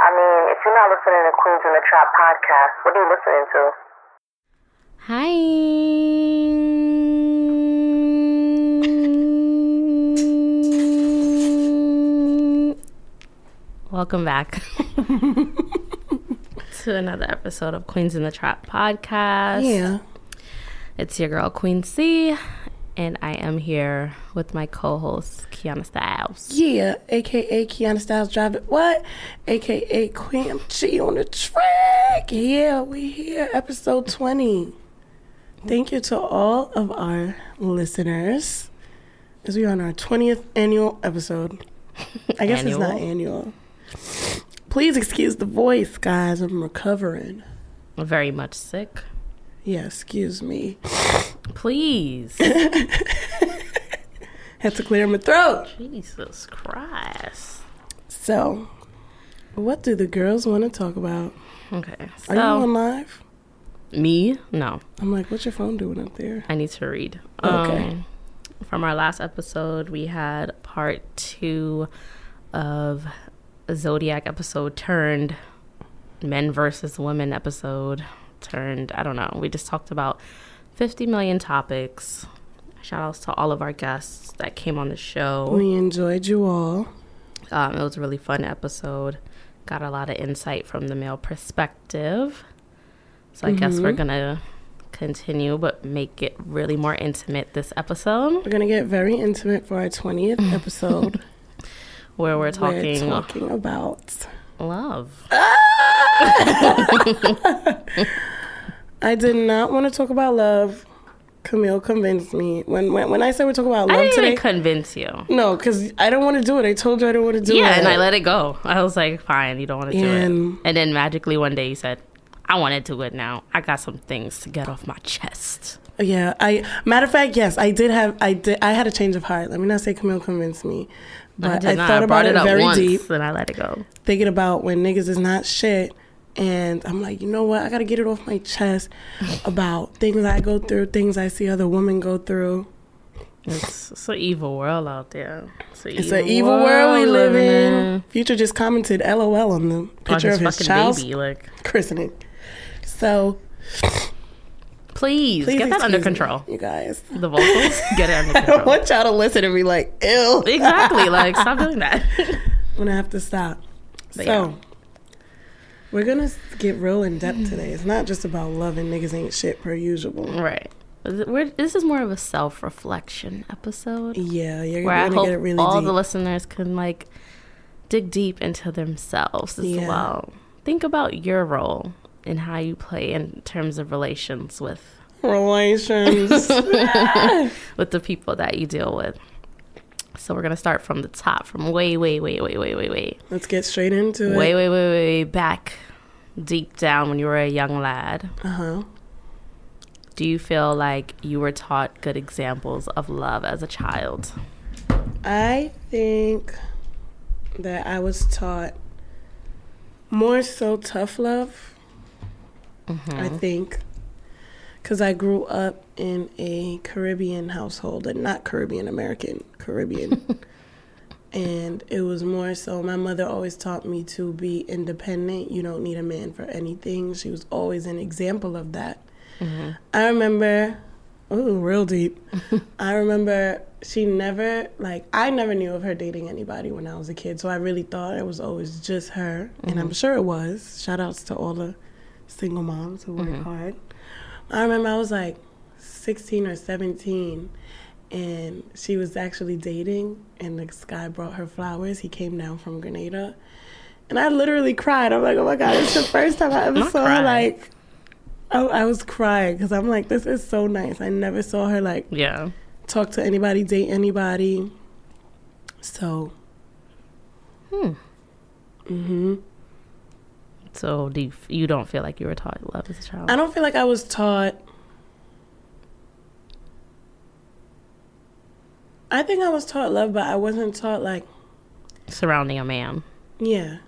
I mean, if you're not listening to Queens in the Trap podcast, what are you listening to? Hi. Welcome back to another episode of Queens in the Trap podcast. Yeah. It's your girl, Queen C, and I am here with my co host, Kianna Styles. Yeah. AKA Kianna Styles Drive It What? AKA Queen G on the track. Yeah, we here. Episode 20. Thank you to all of our listeners. As we are on our 20th annual episode. I guess it's not annual. Please excuse the voice, guys. I'm recovering. Very much sick. Yeah, excuse me. Please. Had to clear my throat. Jesus Christ. So, what do the girls want to talk about? Okay. Are you So, on live? me? No. I'm like, what's your phone doing up there? I need to read. Okay. Um, from our last episode, we had part two of Zodiac episode turned men versus women episode turned. I don't know. We just talked about 50 million topics. Shout outs to all of our guests that came on the show. We enjoyed you all. Um, it was a really fun episode. Got a lot of insight from the male perspective. So I guess we're going to continue, but make it really more intimate this episode We're gonna get very intimate for our 20th episode. where we're talking We're talking about. love. I did not want to talk about love. Camille convinced me when when, when I said we're talking about I love didn't today. convince you. no, because I don't want to do it. I told you I don't want to do it. Yeah, and I let it go. I was like, fine, you don't want to do it. And then magically one day you said, I want to do it now. I got some things to get off my chest. Yeah, I matter of fact, yes, I did have I did I had a change of heart. Let me not say Camille convinced me, but I, not. thought brought about it, up very deep, and I let it go. thinking about when niggas is not shit, and I'm like, you know what? I gotta get it off my chest about things I go through, things I see other women go through. It's, it's an evil world out there. It's, an It's an evil world we live in. Future just commented LOL on the On picture his of his child's baby. Like, christening. So please, please get that under excuse me, control. you guys. The vocals, get it under I don't want y'all to listen and be like, ew. exactly. Like, stop doing that. I'm gonna have to stop. But so yeah. We're gonna get real in depth today. It's not just about loving niggas ain't shit per usual. right. We're, this is more of a self reflection episode. Yeah, you're where I gonna hope get it really all deep. the listeners can like dig deep into themselves as Yeah. well. Think about your role and how you play in terms of relations with Relations. with the people that you deal with. So we're gonna start from the top, from way, way, way, way, way, way, way, Let's get straight into it. way, way, way, way back, deep down when you were a young lad. Uh huh. Do you feel like you were taught good examples of love as a child? I think that I was taught more so tough love. I think because I grew up in a Caribbean household, and not Caribbean American, Caribbean. and it was more so my mother always taught me to be independent. You don't need a man for anything. She was always an example of that. Mm-hmm. I remember, ooh, real deep. I remember she never, like, I never knew of her dating anybody when I was a kid. So I really thought it was always just her. And I'm mm-hmm. sure it was. Shout outs to all the single moms who work mm-hmm. hard. I remember I was like 16 or 17 and she was actually dating and this guy brought her flowers. He came down from Grenada. And I literally cried. I'm like, oh my God, it's the first time I ever saw her like I, I was crying because I'm like, this is so nice. I never saw her like Yeah. talk to anybody, date anybody. So, Hmm. hmm So do you, you don't feel like you were taught love as a child? I don't feel like I was taught. I think I was taught love, but I wasn't taught like, Surrounding a man, yeah,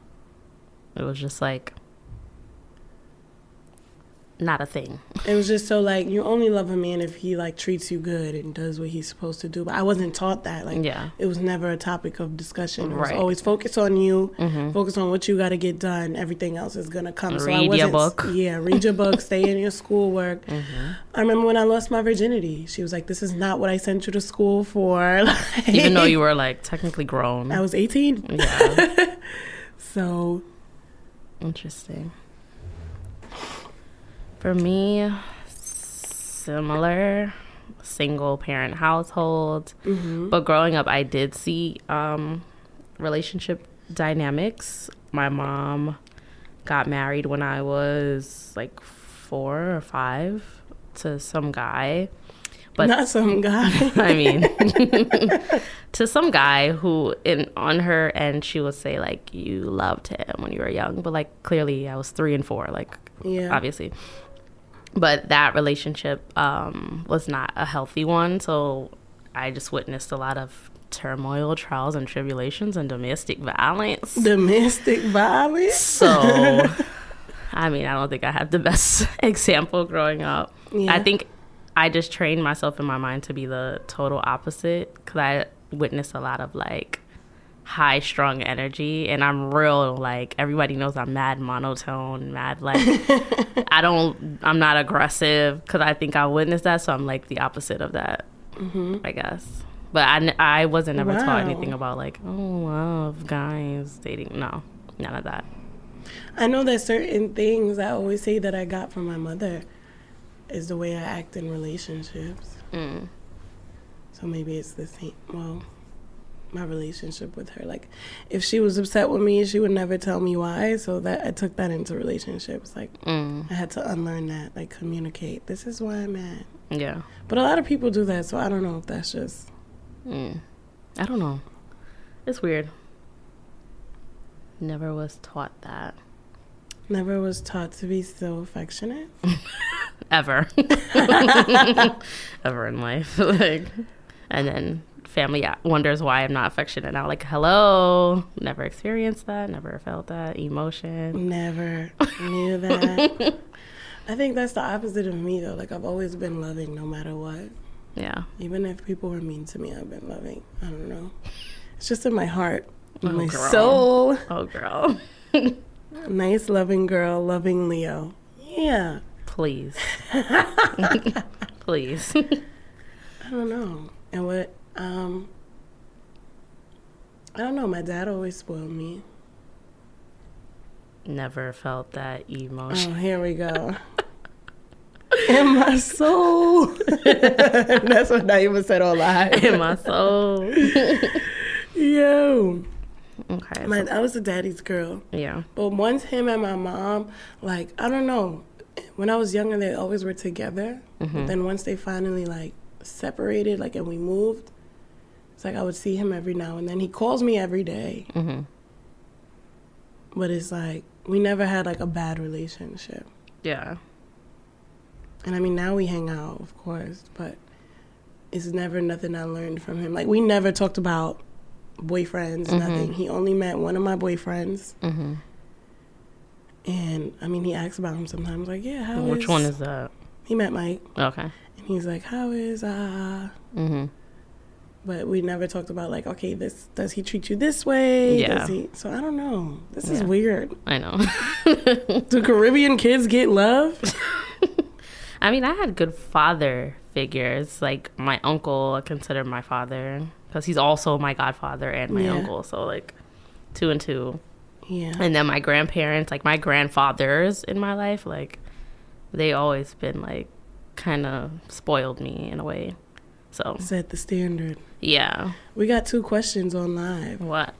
it was just like not a thing. It was just so like you only love a man if he like treats you good and does what he's supposed to do. But I wasn't taught that. Like Yeah. it was never a topic of discussion. It was Right. Mm-hmm. always focus on you, focus on what you got to get done. Everything else is gonna come. So I Read your wasn't- book. Mm-hmm. Yeah, read your book. stay in your schoolwork. I remember when I lost my virginity. She was like, "This is not what I sent you to school for." Like, Even though you were like technically grown. I was eighteen. yeah. So Interesting. For me, similar single parent household. But growing up, I did see um, relationship dynamics. My mom got married when I was like four or five to some guy. But not some guy. I mean, to some guy who, in on her end, she would say like you loved him when you were young, but like clearly I was three and four, like Yeah. obviously. But that relationship um, was not a healthy one, so I just witnessed a lot of turmoil, trials, and tribulations, and domestic violence. Domestic violence. So, I mean, I don't think I had the best example growing up. Yeah. I think I just trained myself in my mind to be the total opposite because I witnessed a lot of like high strung energy and I'm real like everybody knows I'm mad monotone, mad like I don't I'm not aggressive because I think I witnessed that so I'm like the opposite of that I guess. But I, I wasn't ever taught anything about like oh love guys dating no none of that. I know that certain things I always say that I got from my mother is the way I act in relationships. Mm. So maybe it's the same. Well, my relationship with her, like, if she was upset with me, she would never tell me why. So that I took that into relationships. Like, Mm. I had to unlearn that. Like, communicate. This is why I'm mad. Yeah. But a lot of people do that. So I don't know if that's just. Mm. I don't know. It's weird. Never was taught that. Never was taught to be so affectionate. Ever. Ever in life. like and then family wonders why I'm not affectionate now. Like, hello. Never experienced that, never felt that emotion. Never knew that. I think that's the opposite of me, though. Like, I've always been loving no matter what. Yeah. Even if people were mean to me, I've been loving. I don't know. It's just in my heart, in Oh, my girl. soul. Oh girl. Nice, loving girl, loving Leo. Yeah. Please. Please. I don't know. And what, um, I don't know. My dad always spoiled me. Never felt that emotion. Oh, here we go. in my soul. That's what Naima said all live. In my soul. Yo. Okay. My, so- I was a daddy's girl. yeah. But once him and my mom, like, I don't know. When I was younger, they always were together. But then once they finally, like, separated, like, and we moved, it's like I would see him every now and then. He calls me every day. hmm But it's like, we never had, like, a bad relationship. Yeah. And I mean, now we hang out, of course, but it's never nothing I learned from him. Like, we never talked about boyfriends, nothing. He only met one of my boyfriends. hmm And I mean, he asks about him sometimes, like, yeah, how Which one is that? He met Mike, Okay. and he's like, how is, uh, hmm but we never talked about, like, okay, this, does he treat you this way? Yeah. Does he, so I don't know. This is weird. I know. Do Caribbean kids get love? I mean, I had good father figures. Like my uncle, I consider my father because he's also my godfather and my Yeah. uncle. So like two and two. yeah. And then my grandparents, like my grandfathers in my life, like they always been like kind of spoiled me in a way. So Set the standard. Yeah. We got two questions on live. What?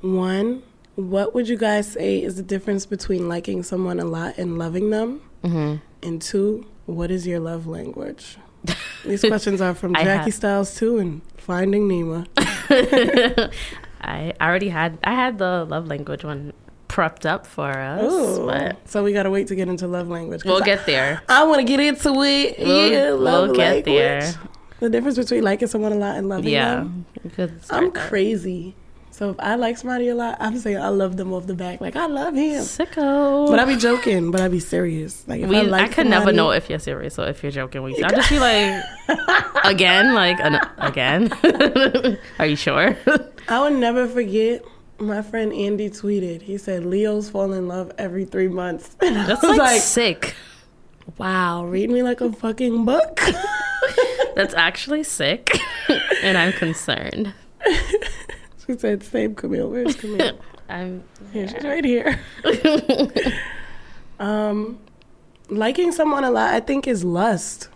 One, what would you guys say is the difference between liking someone a lot and loving them? hmm And two, what is your love language? These questions are from Jackie have- Styles too and Finding Nemo. I already had I had the love language one prepped up for us, Ooh. but So we gotta wait to get into love language. we'll get there. I, want to get into it. We'll- yeah, love we'll get language. there. The difference between liking someone a lot and loving Yeah, them. Yeah, I'm that. crazy. So if I like somebody a lot, I'm saying I love them off the back. Like I love him. Sicko. But I be joking, but I be serious. Like if we, I I, like could never know if you're serious or if you're joking. We, I'll just be like, again, like, an, again. Are you sure? I would never forget. My friend Andy tweeted. He said Leos fall in love every three months. I That's was like, sick. wow, read me like a fucking book. That's actually sick, and I'm concerned. she said, "Same Camille. Where's Camille? I'm. Here, she's right here." um, liking someone a lot, I think, is lust.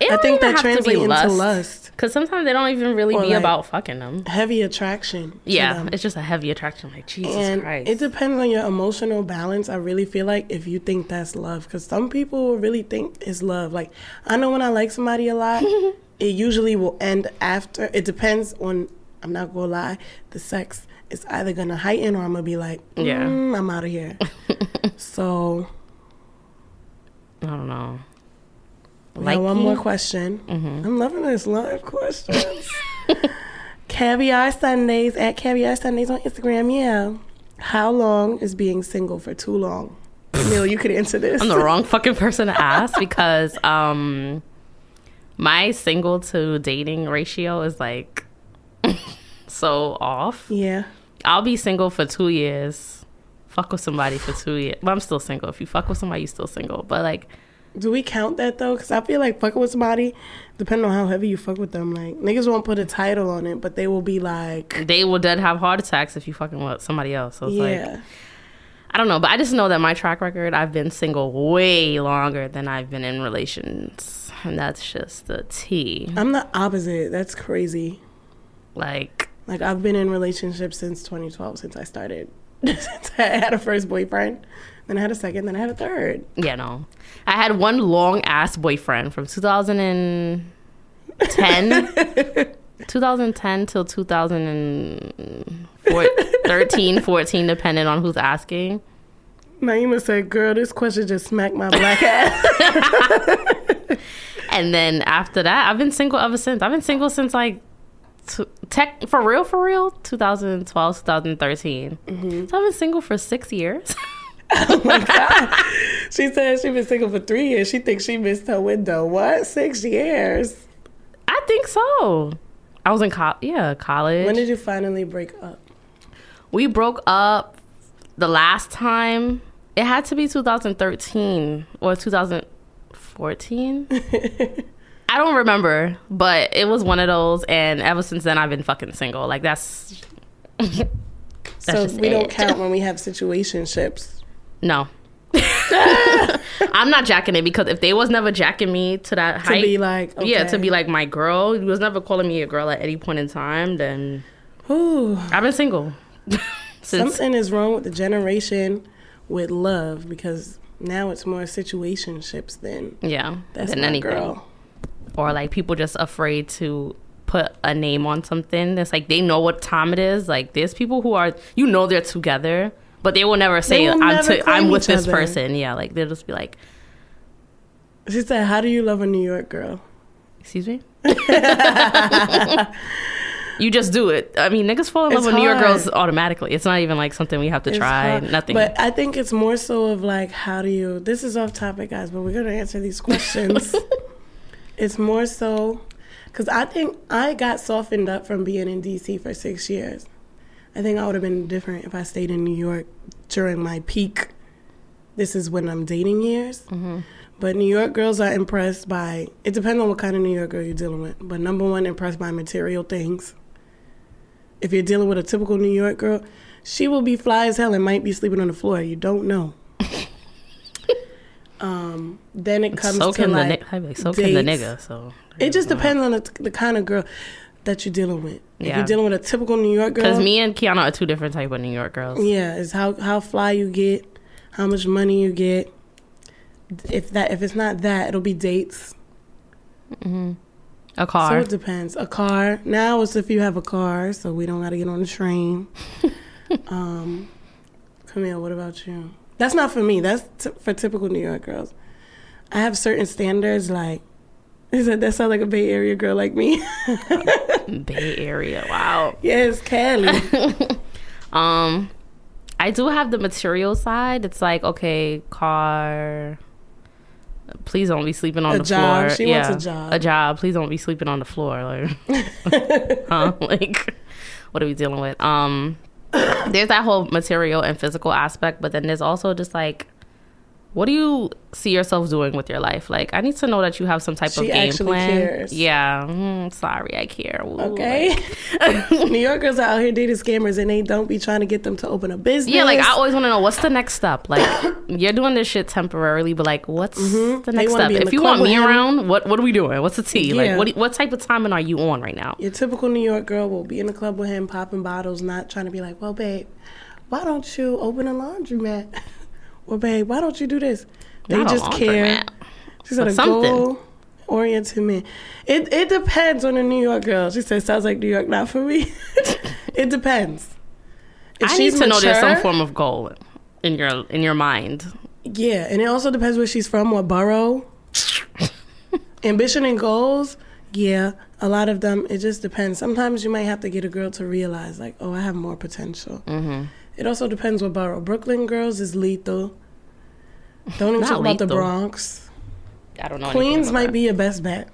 It I think that have to be translates into lust. Because sometimes they don't even really Or, be like, about fucking them. Heavy attraction. Yeah, them. it's just a heavy attraction. Like Jesus and Christ. it depends on your emotional balance. I really feel like if you think that's love, because some people really think it's love. Like I know when I like somebody a lot, it usually will end after. It depends on. I'm not gonna lie, the sex is either gonna heighten or I'm gonna be like, Yeah. mm, I'm out of here. so I don't know. Now one Liking? more question. I'm loving this live questions. Caviar Sundays at Caviar Sundays on Instagram. Yeah. How long is being single for too long? Neil, you could answer this. I'm the wrong fucking person to ask because um my single to dating ratio is like so off. Yeah. I'll be single for two years. Fuck with somebody for two years. But I'm still single. If you fuck with somebody, you're still single. But like Do we count that though? Because I feel like fucking with somebody, depending on how heavy you fuck with them, like niggas won't put a title on it, but they will be like, they will dead have heart attacks if you fucking with somebody else. So it's like yeah. I don't know, but I just know that my track record, I've been single way longer than I've been in relations. And that's just the T. I'm the opposite. That's crazy. Like, Like I've been in relationships since 2012, since I started. since I had a first boyfriend, then I had a second, then I had a third. yeah, no. I had one long ass boyfriend from 2010, 2010 till 2013, 14, depending on who's asking. Naima said, "Girl, this question just smacked my black ass." And then after that, I've been single ever since. I've been single since like, t- tech, for real, for real, 2012, 2013. Mm-hmm. So I've been single for six years. Oh she said she's been single for three years. She thinks she missed her window. What? Six years? I think so. I was in co- yeah, college. When did you finally break up? we broke up the last time. It had to be 2013 or 2014. I don't remember, but it was one of those. And ever since then, I've been fucking single. Like that's so just we don't count when we have situationships. No. I'm not jacking it because if they was never jacking me to that To height, be like, yeah, to be like my girl, he was never calling me a girl at any point in time. Then Ooh, I've been single something is wrong with the generation with love because now it's more situationships than yeah, that's than anything. girl. or like people just afraid to put a name on something. It's like they know what time it is. Like there's people who are you know they're together, but they will never say will I'm never to, I'm with this other. person. Yeah, like they'll just be like, She said, "How do you love a New York girl?" excuse me. you just do it. I mean, niggas fall in love It's with New York girls automatically. It's not even like something we have to It's try. hard. Nothing. But I think it's more so of like, how do you? This is off topic, guys, but we're gonna answer these questions. it's more so because I think I got softened up from being in DC for six years. I think I would have been different if I stayed in New York during my peak. This is when I'm dating years. Mm-hmm. But New York girls are impressed by. It depends on what kind of New York girl you're dealing with. But number one, impressed by material things. If you're dealing with a typical New York girl, she will be fly as hell and might be sleeping on the floor. You don't know. um, then it comes so to can like, the ni- like, so can the nigga. So It just depends on the, the kind of girl that you're dealing with. If Yeah. you're dealing with a typical New York girl, because me and Kianna are two different type of New York girls. yeah, it's how how fly you get, how much money you get. If that if it's not that, it'll be dates. Mm-hmm. a car. So it depends. A car. Now it's if you have a car, so we don't got to get on the train. um, Camille, what about you? That's not for me. That's t- for typical New York girls. I have certain standards. Like He said that sounds like a Bay Area girl like me. Bay Area. Wow. yes, Cali. Um, I do have the material side. It's like okay, car. Please don't be sleeping on A the job. floor. She wants a job. A job. Please don't be sleeping on the floor. Like, huh? like, what are we dealing with? Um, there's that whole material and physical aspect, but then there's also just like, what do you see yourself doing with your life? Like, I need to know that you have some type She of game plan. cares. Yeah. Mm, sorry, I care. Ooh, Okay. New Yorkers are out here dating scammers and they don't be trying to get them to open a business. Yeah, like I always want to know what's the next step. Like you're doing this shit temporarily, but like what's the Mm-hmm. They next step? If you want me around, what what are we doing? What's the tea? Like Yeah. what what type of timing are you on right now? Your typical New York girl will be in the club with him, popping bottles, not trying to be like, well, babe, why don't you open a laundromat? Well, babe, why don't you do this? They Not just care. She said a goal oriented man. It it depends on a New York girl. She said, sounds like New York, not for me. it depends. If I need to know there's some form of goal in your in your mind. Yeah, and it also depends where she's from, what borough. Ambition and goals, yeah, a lot of them. It just depends. Sometimes you might have to get a girl to realize, like, oh, I have more potential. Mm-hmm. It also depends what borough. Brooklyn girls is lethal. Don't even talk about the. Bronx. I don't know. Queens might that. be your best bet.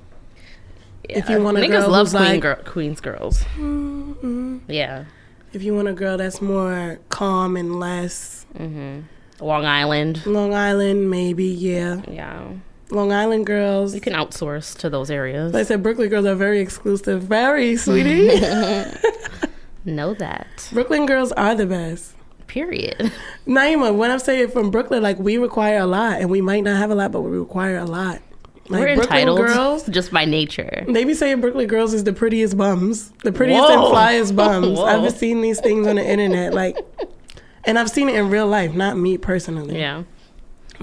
Yeah. if you want a niggas girl love queen like- girl, Queens girls. Mm-hmm. Yeah. If you want a girl that's more calm and less mm-hmm. Long Island. Long Island, maybe, yeah. Yeah. Long Island girls. You can outsource to those areas. Like I said, Brooklyn girls are very exclusive. Very, sweetie. know that. Brooklyn girls are the best. Period. Naima, when I'm saying from Brooklyn, like we require a lot, and we might not have a lot, but we require a lot. Like We're Brooklyn entitled girls, just by nature. they be saying Brooklyn girls is the prettiest bums, the prettiest and Whoa. flyest bums. Whoa. I've seen these things on the internet, like, and I've seen it in real life, not me personally. Yeah.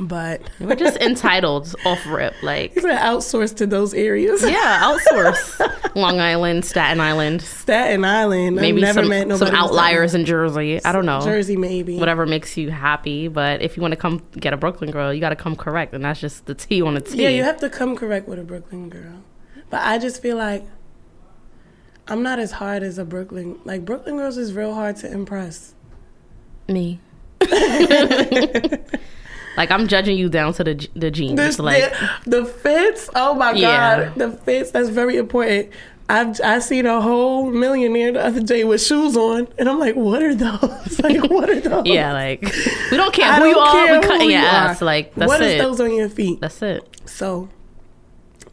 But We're just entitled off rip. Like, you're gonna outsource to those areas. yeah, outsource. Long Island, Staten Island. Staten Island. Maybe some, some outliers in Jersey. I don't know. Jersey, maybe. Whatever makes you happy. But if you want to come get a Brooklyn girl, you got to come correct. And that's just the T on the T. Yeah, you have to come correct with a Brooklyn girl. But I just feel like I'm not as hard as a Brooklyn. Like Brooklyn girls is real hard to impress. Me. like, I'm judging you down to the, the jeans. This, like, the, the fits. Oh my Yeah. god, the fits. That's very important. I've I seen a whole millionaire the other day with shoes on, and I'm like, what are those? like, what are those? yeah, like, we don't care who don't you are. care We cut who your ass. are. Like, that's What is it. those on your feet? That's it. So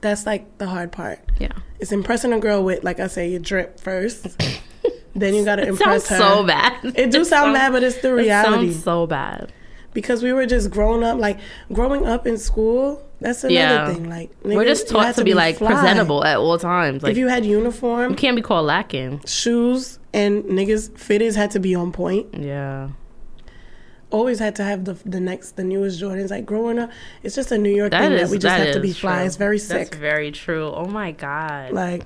that's like the hard part. Yeah. It's impressing a girl with, like I say, your drip first. then you gotta It impress sounds her. so bad. It do sound bad, but it's the reality. It sounds so bad. Because we were just grown up like growing up in school that's another Yeah. thing like We're just taught had to be, like fly. presentable at all times. Like if you had uniform you can't be called lacking. shoes and niggas fitters had to be on point Yeah. always had to have the the next the newest jordans like growing up it's just a new york That thing is that we just that have to be is fly it's very That's sick very true. Oh my god. like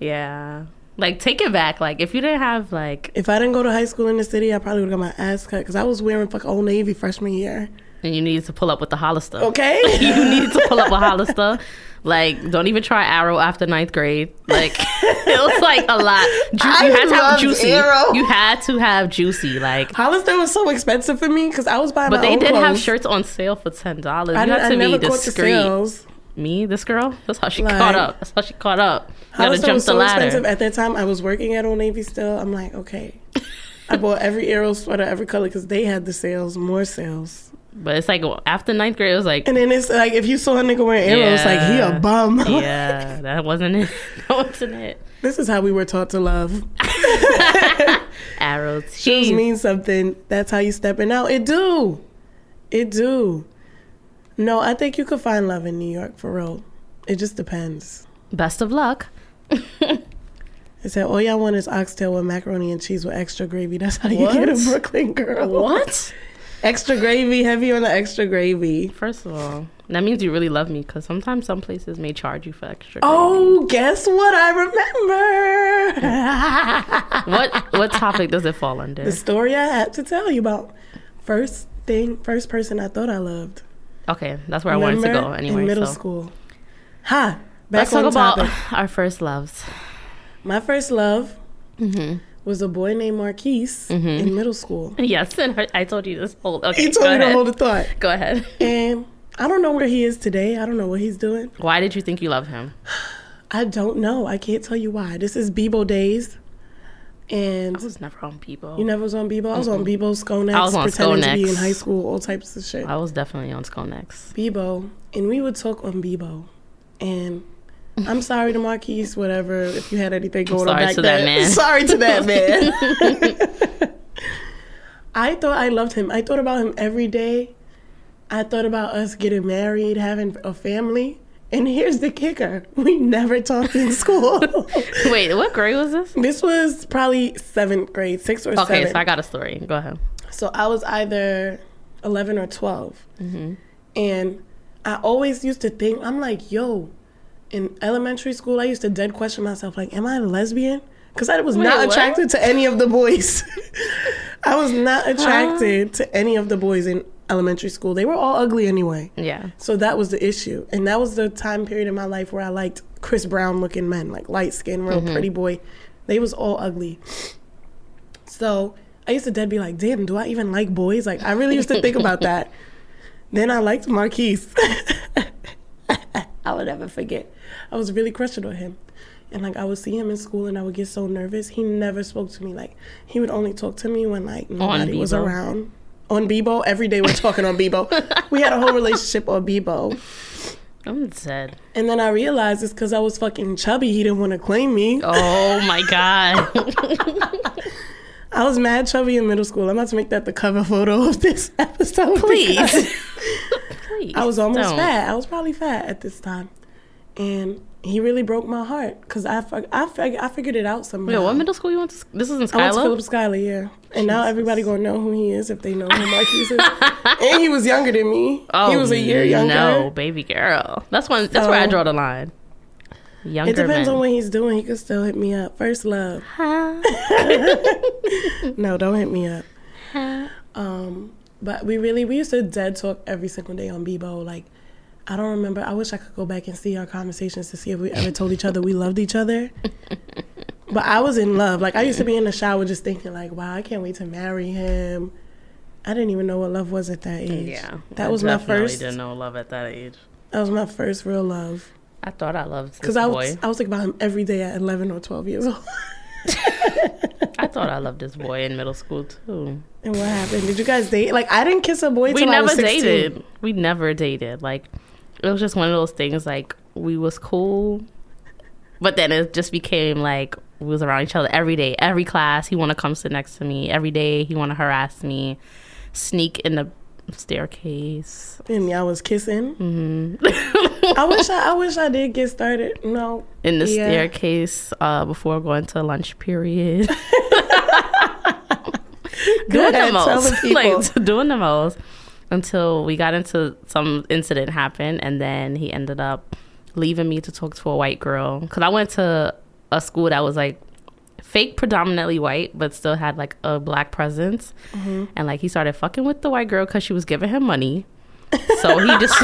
yeah. Like take it back. Like if you didn't have like if i didn't go to high school in the city i probably would have got my ass cut because i was wearing fuck old navy freshman year and you needed to pull up with the Hollister. okay you needed to pull up with Hollister. Like, don't even try Aero after ninth grade. Like, it was like a lot. Ju- you had to have juicy. Aero. You had to have juicy. Like, hollister was so expensive for me because i was buying but they did have shirts on sale for ten dollars. You I, had to I be never caught the discreet. Me, this girl. That's how she Like- caught up. That's how she caught up. Gotta jump was the so ladder. expensive at that time. I was working at Old Navy still. I'm like, okay. I bought every Aero sweater, every color, because they had the sales, more sales. But it's like after ninth grade, it was like, And then it's like, if you saw a nigga wearing Aeros, like, he a bum. yeah, that wasn't it. That wasn't it. this is how we were taught to love. Aero Shoes mean something. That's how you stepping out. It do. It do. No, I think you could find love in New York, for real. It just depends. Best of luck. It said, all y'all want is oxtail with macaroni and cheese with extra gravy. That's how you What? get a Brooklyn girl. What? Extra gravy, heavy on the extra gravy. First of all, that means you really love me because sometimes some places may charge you for extra. Oh, guess what? I remember. what what topic does it fall under? the story I had to tell you about. First thing, first person I thought I loved. Okay, that's where I wanted to go anyway. In middle so. school. Ha! Back Let's talk about topic. our first loves. My first love Mm-hmm. was a boy named Marquise in middle school. Yes, and I- I told you this whole. Okay, He told go me ahead. to hold a thought. Go ahead. And I don't know where he is today. I don't know what he's doing. Why did you think you loved him? I don't know. I can't tell you why. This is Bebo days. And I was never on people. you never was on Bebo? I was on Bebo, Sconex, I was on pretending to be in high school, all types of shit. I was definitely on Sconex. Bebo, and we would talk on Bebo. And I'm sorry to Marquise, whatever, if you had anything going on sorry back to that then. man. Sorry to that man. I thought I loved him. I thought about him every day. I thought about us getting married, having a family. And here's the kicker we never talked in school. Wait, what grade was this? this was probably seventh grade, sixth or Okay, seventh. so I got a story. Go ahead. So I was either 11 or 12. Mm-hmm. And I always used to think, I'm like, yo, in elementary school, I used to dead question myself, like, am I a lesbian? Because I was Wait, not what? attracted to any of the boys. I was not attracted to any of the boys in elementary school. They were all ugly anyway. Yeah. So that was the issue. And that was the time period in my life where I liked Chris Brown looking men, like light skin, real mm-hmm. pretty boy. They was all ugly. So I used to dead be like, damn, do I even like boys? Like I really used to think about that. Then I liked Marquise. I will never forget. I was really crushing on him. And like I would see him in school and I would get so nervous. He never spoke to me. Like he would only talk to me when like nobody was around. On Bebo, every day we're talking on Bebo. we had a whole relationship on Bebo. I'm sad. And then I realized it's because I was fucking chubby. He didn't want to claim me. Oh my god. I was mad chubby in middle school. I'm about to make that the cover photo of this episode. Please. Please. I was almost don't. fat. I was probably fat at this time. And he really broke my heart because I, I, I figured it out somehow. Wait, what middle school you went to? This is in I went to. Philip Schuyler, yeah. And now everybody gonna know who he is if they know who Marquise is. and he was younger than me. Oh, he was a year younger. No, baby girl. That's when. That's where I draw the line. Younger It depends men. on what he's doing. He could still hit me up. First love. No, don't hit me up. Um, but we really we used to dead talk every single day on Bebo. Like, I don't remember. I wish I could go back and see our conversations to see if we ever told each other we loved each other. but I was in love. Like I used to be in the shower just thinking like, wow, I can't wait to marry him. I didn't even know what love was at that age. Yeah, that I was my first. Didn't know love at that age. That was my first real love. I thought I loved this Because I boy. was I was thinking about him every day at eleven or twelve years old. I thought I loved this boy in middle school too. and what happened? Did you guys date? Like I didn't kiss a boy we till I never was 16. dated. We never dated. Like it was just one of those things. Like we was cool, but then it just became like we was around each other every day, every class. He want to come sit next to me every day. He want to harass me, sneak in the staircase. And y'all was kissing. Mm-hmm. I wish I, I wish I did get started. No, in the Yeah. staircase uh, before going to lunch period. Doing the ahead, most, the people. like doing the most until we got into some incident happened, and then he ended up leaving me to talk to a white girl. Because I went to a school that was like fake predominantly white but still had like a black presence. Mm-hmm. and like he started fucking with the white girl because she was giving him money so he just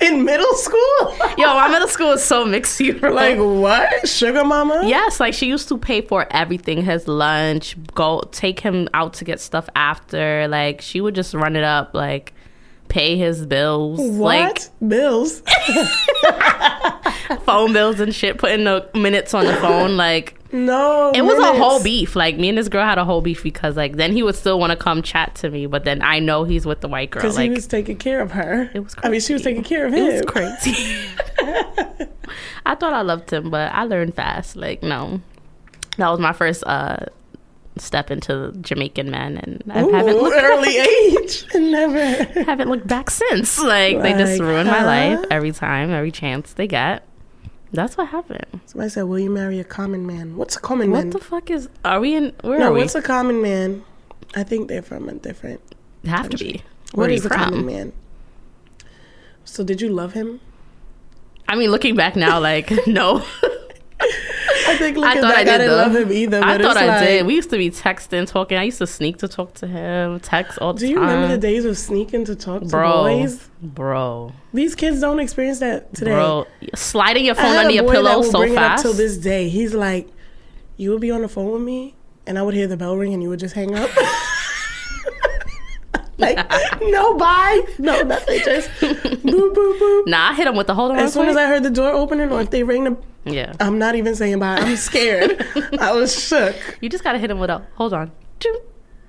in middle school. yo my middle school is so mixed you like what? Sugar mama? Yes, like she used to pay for everything, his lunch, go take him out to get stuff after. Like she would just run it up, like pay his bills, What? Bills. phone bills and shit, putting the minutes on the phone. Like No. it was a whole beef. Like me and this girl had a whole beef because like then he would still want to come chat to me, but then I know he's with the white girl. Because Like he was taking care of her. It was I mean, she was taking care of him. it was crazy. I thought I loved him, but I learned fast. Like no, that was my first uh step into Jamaican men, and I haven't Ooh, looked, early age. Never. haven't looked back since. Like they just Like, ruin my life every time, every chance they get. That's what happened. Somebody said, "Will you marry a common man?" What's a common What man? What the fuck is? Are we in? Where no, are we? what's a common man? I think they're from a different. Have to be. Where What are is a common man? So, did you love him? I mean, looking back now, like no. I think I looking thought I back, I, did didn't though. love him either. I thought I like, did. We used to be texting, talking. I used to sneak to talk to him, text all the time. Do you time. remember the days of sneaking to talk to bro, boys? bro, These kids don't experience that today. bro? Sliding your phone under your that pillow so bring fast. till this day. He's like, "You would be on the phone with me, and I would hear the bell ring, and you would just hang up." like, no, bye, no, nothing, just boop, boop, boop. nah, I hit him with the hold on. As soon quick. as I heard the door opening, or if they ring the, yeah, I'm not even saying bye. I'm scared. I was shook. you just gotta hit him with a hold on,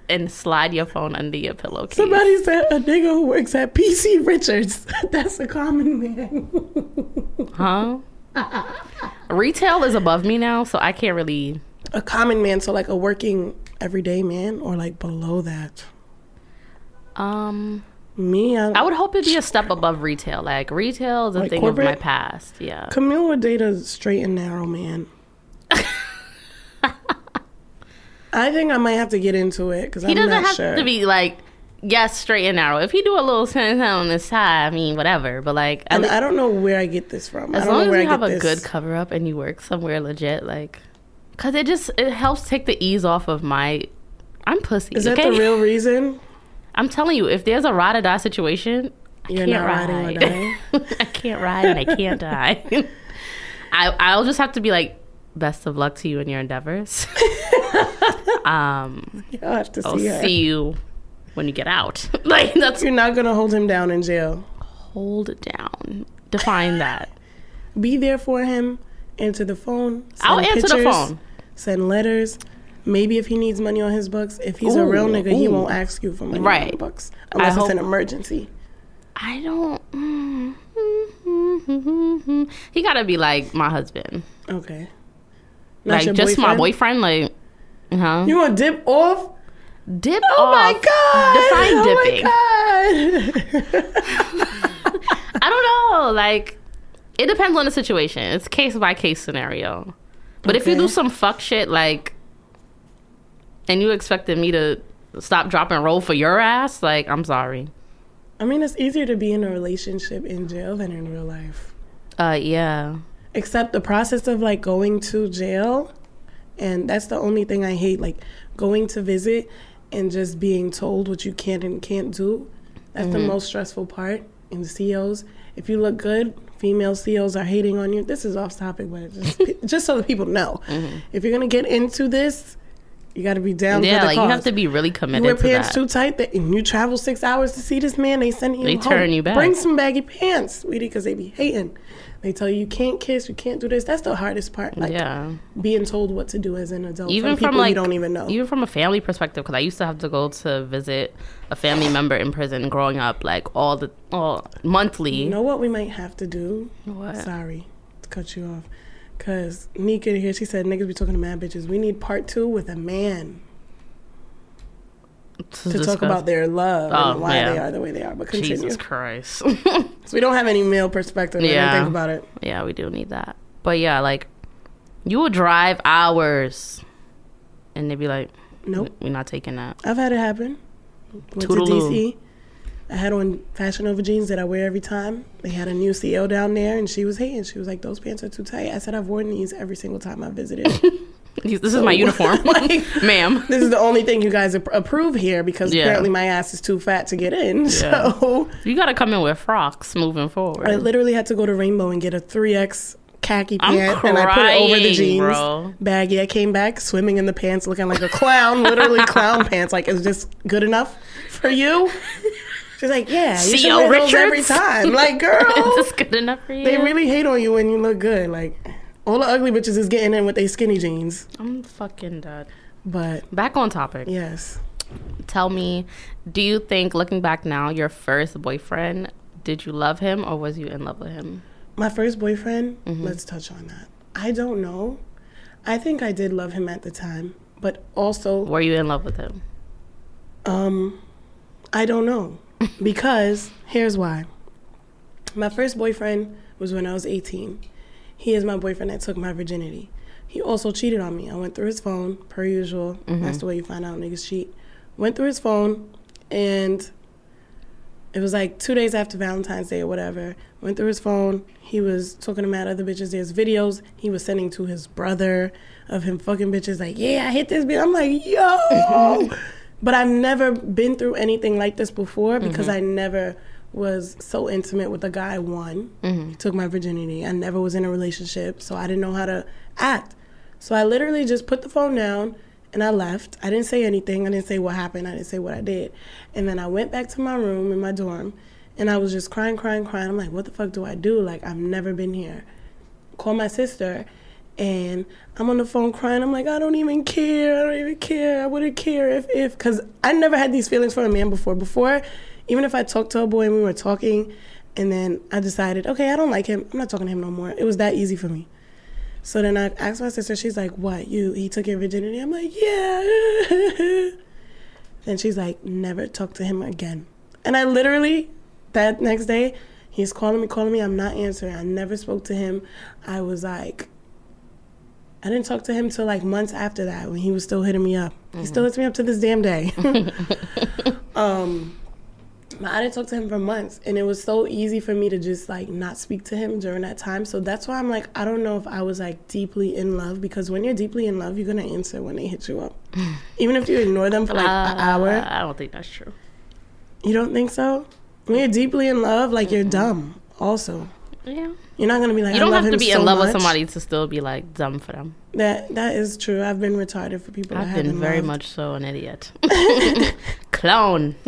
and slide your phone under your pillowcase. Somebody said a nigga who works at PC Richards. That's a common man. Huh? Retail is above me now, so I can't really. a common man, so like a working everyday man, or like below that. Um, Me, I, I would hope it'd be a step above retail. Like retail is a Like thing of my past. Yeah. Camille would date a straight and narrow man. I think I might have to get into it because He I'm doesn't have sure. to be like yes, straight and narrow. If he do a little something on the side, I mean, whatever. But like, and least, I don't know where I get this from. I as don't long know as you have a this. good cover up and you work somewhere legit, like, cause it just it helps take the ease off of my. I'm pussy. Is that the real reason? I'm telling you, if there's a ride or die situation, I You're can't not riding or ride. I can't ride and I can't die. I I'll just have to be like, best of luck to you in your endeavors. um, I'll have to I'll see her. see you when you get out. like that's You're not gonna hold him down in jail. hold it down. Define that. Be there for him. Answer the phone. I'll answer the phone. Send letters. Maybe if he needs money on his books, if he's a real Ooh, nigga, he won't ask you for money on Right. the books unless it's hope- an emergency. I don't. mm, he gotta be like my husband, Okay. Not like just my boyfriend. Like, huh? You want to dip off? Dip Oh off. my god! Define dipping. Oh my god! I don't know. Like, it depends on the situation. It's case by case scenario. But if you do some fuck shit, like, and you expected me to stop, drop, and roll for your ass, like, I'm sorry. I mean, it's easier to be in a relationship in jail than in real life. Uh, yeah. Except the process of like going to jail, and that's the only thing I hate. Like going to visit and just being told what you can and can't do. That's the most stressful part in COs. If you look good, female COs are hating on you. This is off topic, but just just so that people know, if you're gonna get into this, you got to be down Yeah, for the like, cause. you have to be really You committed wear to pants that. too tight, that, and you travel six hours to see this man. They send you They home. turn you back. Bring some baggy pants, sweetie, because they be hating. They tell you you can't kiss, you can't do this. That's the hardest part. Like yeah. being told what to do as an adult Even from people from, like, you don't even know. Even from a family perspective, because I used to have to go to visit a family member in prison growing up, like, all the, all monthly. You know what we might have to do? What? Sorry to cut you off. Because Nika here, she said niggas be talking to mad bitches. We need part two with a man to talk about their love Oh, and why yeah. they are the way they are. But continue. Jesus Christ. So we don't have any male perspective. Yeah. Think about it. Yeah, we do need that. But yeah, like you would drive hours, and they'd be like, Nope. "We're not taking that." I've had it happen. Went to Toodaloo. DC. I had on Fashion Nova jeans that I wear every time. They had a new CO down there, and she was hating. She was like, "Those pants are too tight." I said, "I've worn these every single time I visited." This is my uniform, Like, ma'am. this is the only thing you guys approve here because Yeah. apparently my ass is too fat to get in. So You got to come in with frocks moving forward. I literally had to go to Rainbow and get a three X khaki I'm pant, and I put it over the jeans. bro. Baggy. I came back swimming in the pants, looking like a clown. literally clown pants. Like, is this good enough for you? She's like, yeah, you should wear those every time. Like, girl, is this good enough for you? they really hate on you when you look good. Like, all the ugly bitches is getting in with their skinny jeans. I'm fucking dead. But Back on topic. yes, Tell me, do you think, looking back now, your first boyfriend, did you love him or was you in love with him? my first boyfriend. Mm-hmm. Let's touch on that. I don't know. I think I did love him at the time, but also Were you in love with him? Um, I don't know. Because here's why. My first boyfriend was when I was 18. He is my boyfriend that took my virginity. He also cheated on me. I went through his phone, per usual. Mm-hmm. That's the way you find out niggas cheat. Went through his phone, and it was like two days after Valentine's Day or whatever. Went through his phone. He was talking to mad other bitches. There's videos he was sending to his brother of him fucking bitches. Like, yeah, I hit this bitch. I'm like, yo. but I've never been through anything like this before because mm-hmm. I never was so intimate with a guy. One, mm-hmm. he took my virginity. I never was in a relationship, so I didn't know how to act. So I literally just put the phone down and I left. I didn't say anything. I didn't say what happened. I didn't say what I did. And then I went back to my room in my dorm and I was just crying, crying, crying. I'm like, what the fuck do I do? Like, I've never been here. Call my sister and I'm on the phone crying. I'm like, I don't even care. I don't even care. I wouldn't care if, if, because I never had these feelings for a man before. Before, even if I talked to a boy and we were talking and then I decided, okay, I don't like him. I'm not talking to him no more. It was that easy for me. So then I asked my sister, she's like, What, you he took your virginity? I'm like, Yeah. then she's like, Never talk to him again. And I literally, that next day, he's calling me, calling me, I'm not answering. I never spoke to him. I was like, I didn't talk to him till like months after that when he was still hitting me up. He still hits me up to this damn day. um but I didn't talk to him for months, and it was so easy for me to just like not speak to him during that time. So that's why I'm like, I don't know if I was like deeply in love because when you're deeply in love, you're gonna answer when they hit you up, even if you ignore them for like an hour. Uh, I don't think that's true. You don't think so? When you're deeply in love, like you're dumb. Also, Yeah. you're not gonna be like, You don't have to be so in love with somebody to still be like dumb for them. That that is true. I've been retarded for people. I've been very loved. much so an idiot. Clone.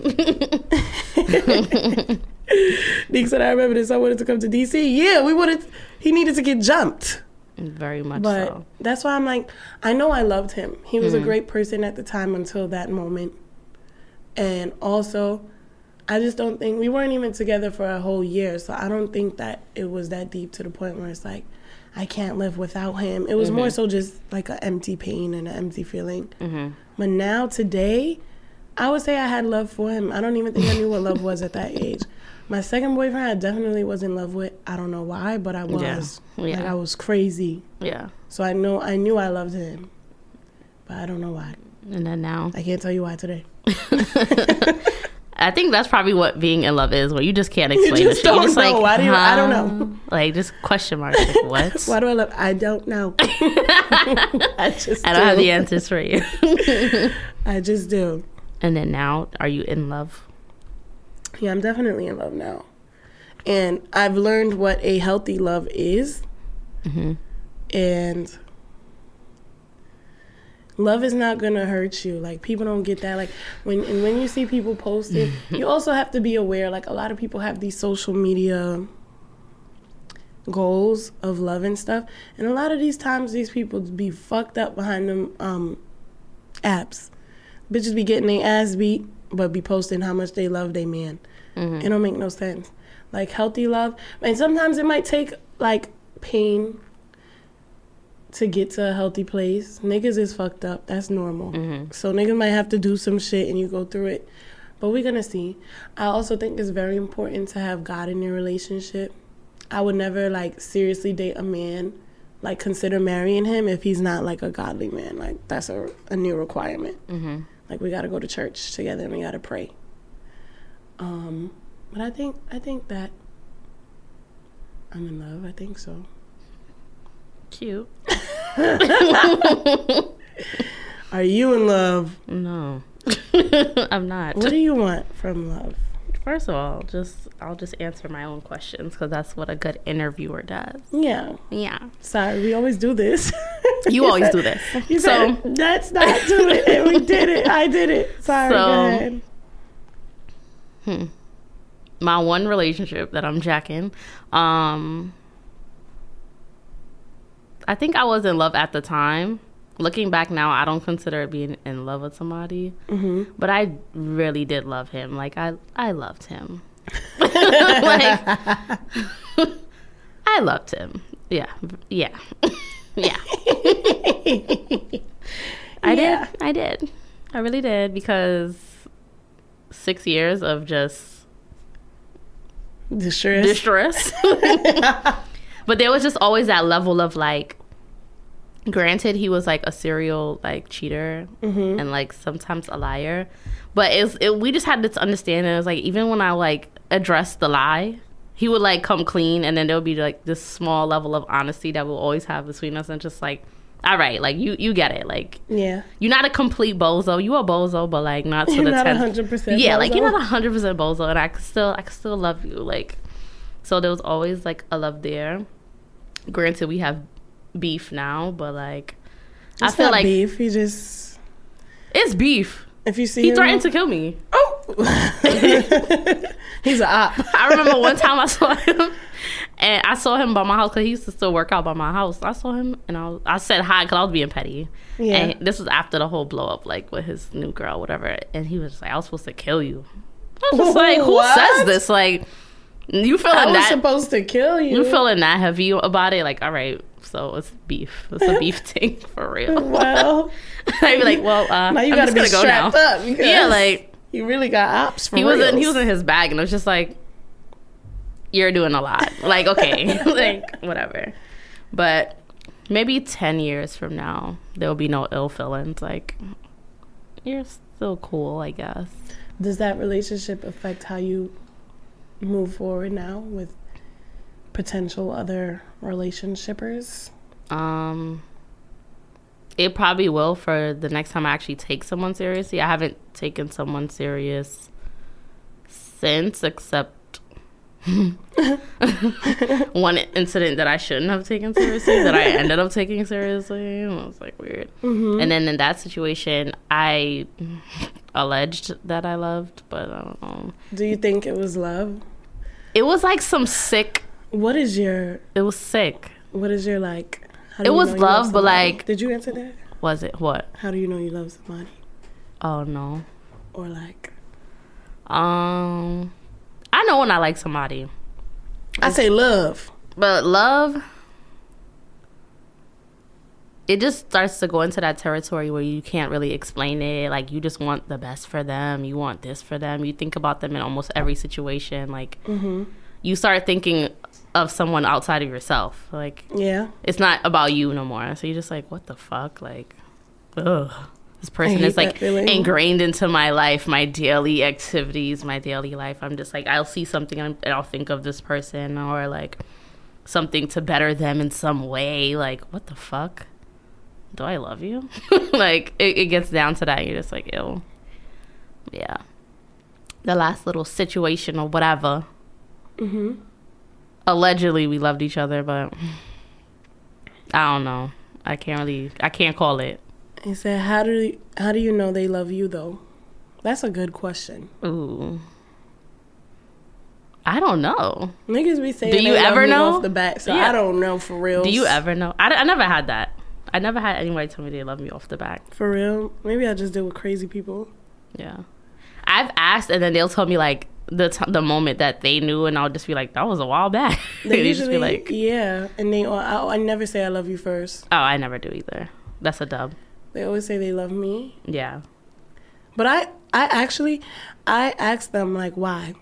Nick said, I remember this. I wanted to come to DC. Yeah, we wanted. He needed to get jumped. very much But so. that's why I'm like, I know I loved him. He was Mm-hmm. a great person at the time until that moment. And also, I just don't think we weren't even together for a whole year. So I don't think that it was that deep to the point where it's like, I can't live without him. It was more Mm-hmm. so just like an empty pain and an empty feeling. Mm-hmm. But now, today, I would say I had love for him. I don't even think I knew what love was at that age. My second boyfriend, I definitely was in love with. I don't know why, but I Yeah. was. Yeah. Like I was crazy. Yeah. So I know I knew I loved him, but I don't know why. And then now. I can't tell you why today. I think that's probably what being in love is, where you just can't explain just the. You're don't just know. like, Why do you- I don't know. Like just question marks. Like, what? Why do I love? I don't know. I just. I don't have the answers for you. I just do. and then now, are you in love? Yeah, I'm definitely in love now, and I've learned what a healthy love is, Mm-hmm. and love is not gonna hurt you. Like people don't get that. Like when and when you see people post it, you also have to be aware. Like a lot of people have these social media goals of love and stuff, and a lot of these times these people be fucked up behind them um, apps. Bitches be getting their ass beat, but be posting how much they love their man. It don't make no sense. Like healthy love, and sometimes it might take like pain to get to a healthy place. Niggas is fucked up. That's normal. So niggas might have to do some shit and you go through it. But we're gonna see. I also think it's very important to have God in your relationship. I would never like seriously date a man, like consider marrying him if he's not like a godly man. Like that's a, a new requirement. Mm-hmm. Like we gotta go to church together and we gotta pray. Um, but I think I think that I'm in love. I think so. Cute. Are you in love? No, I'm not. What do you want from love? First of all, just I'll just answer my own questions because that's what a good interviewer does. Yeah. Yeah, Sorry, we always do this. you always do this. You So said, let's not do it. And we did it. I did it. Sorry, So- ahead. my one relationship that I'm jacking, um, I think I was in love at the time. Looking back now, I don't consider it being in love with somebody, Mm-hmm. but I really did love him. Like I, I loved him. like I loved him. Yeah, yeah, yeah. I Yeah. did. I did. I really did because six years of just Distress. distress. But there was just always that level of like granted he was like a serial like cheater Mm-hmm. and like sometimes a liar but it's it, we just had this understanding it was like even when i like addressed the lie he would like come clean and then there would be like this small level of honesty that we'll always have between us and just like all right like you you get it like Yeah. you're not a complete bozo you a bozo but like not to You're the not 10th 100% yeah like you're bozo. not 100% bozo and i could still i could still love you like so there was always like a love there granted we have beef now but like i feel like beef. He just it's beef if you see him. he him, threatened to kill me Oh, he's a op. i remember one time i saw him and i saw him by my house because he used to still work out by my house i saw him and i, was, I said hi because i was being petty Yeah. and this was after the whole blow up like with his new girl whatever and he was just like i was supposed to kill you i was just like who What? says this like you I feeling was that? supposed to kill you. you feeling that heavy about it? Like all right so it's beef. It's a beef thing for real. Well, i'd be like well uh now you I'm got to just be gonna go now. strapped up. Yeah like you really got ops for he was in he was in his bag and it was just like you're doing a lot. Like okay like whatever. But maybe 10 years from now there'll be no ill feelings. Like you're still cool i guess. Does that relationship affect how you move forward now with potential other relationshipers? um it probably will for the next time i actually take someone seriously i haven't taken someone serious since except one incident that I shouldn't have taken seriously that I ended up taking seriously. It was like weird. And then in that situation, I alleged that I loved, but I don't know. Do you think it was love? It was like some sick. What is your It was sick. what is your like? How It was you love, but, like- did you answer that? Was it what? How do you know you love somebody? Oh no. Or like, Um, I know when I like somebody, I say love. but love. It just starts to go into that territory where you can't really explain it. Like you just want the best for them. You want this for them. You think about them in almost every situation. Like you start thinking of someone outside of yourself. Like Yeah. it's not about you no more. So you're just like, what the fuck? Like, ugh. This person is like ingrained into my life, my daily activities, my daily life. I'm just like, I'll see something and I'll think of this person or like something to better them in some way. Like, what the fuck? Do I love you? like, it, it gets down to that. You're just like, ew. Yeah. The last little situation or whatever. Mm-hmm. Allegedly, we loved each other, but I don't know. I can't really, I can't call it. He said, "How do you, how do you know they love you though?" That's a good question. Ooh. I don't know. Niggas be saying, Do you ever know? off the bat? So Yeah. I don't know for real. Do you ever know? I, I never had that. I never had anybody tell me they love me off the back. for real? Maybe I just deal with crazy people. Yeah. I've asked, and then they'll tell me like the t- the moment that they knew, and I'll just be like, that was a while back. They they just usually, be like, yeah, and they. I, I never say I love you first. oh, I never do either. That's a dub. They always say they love me, Yeah. but I, I actually, I ask them like why.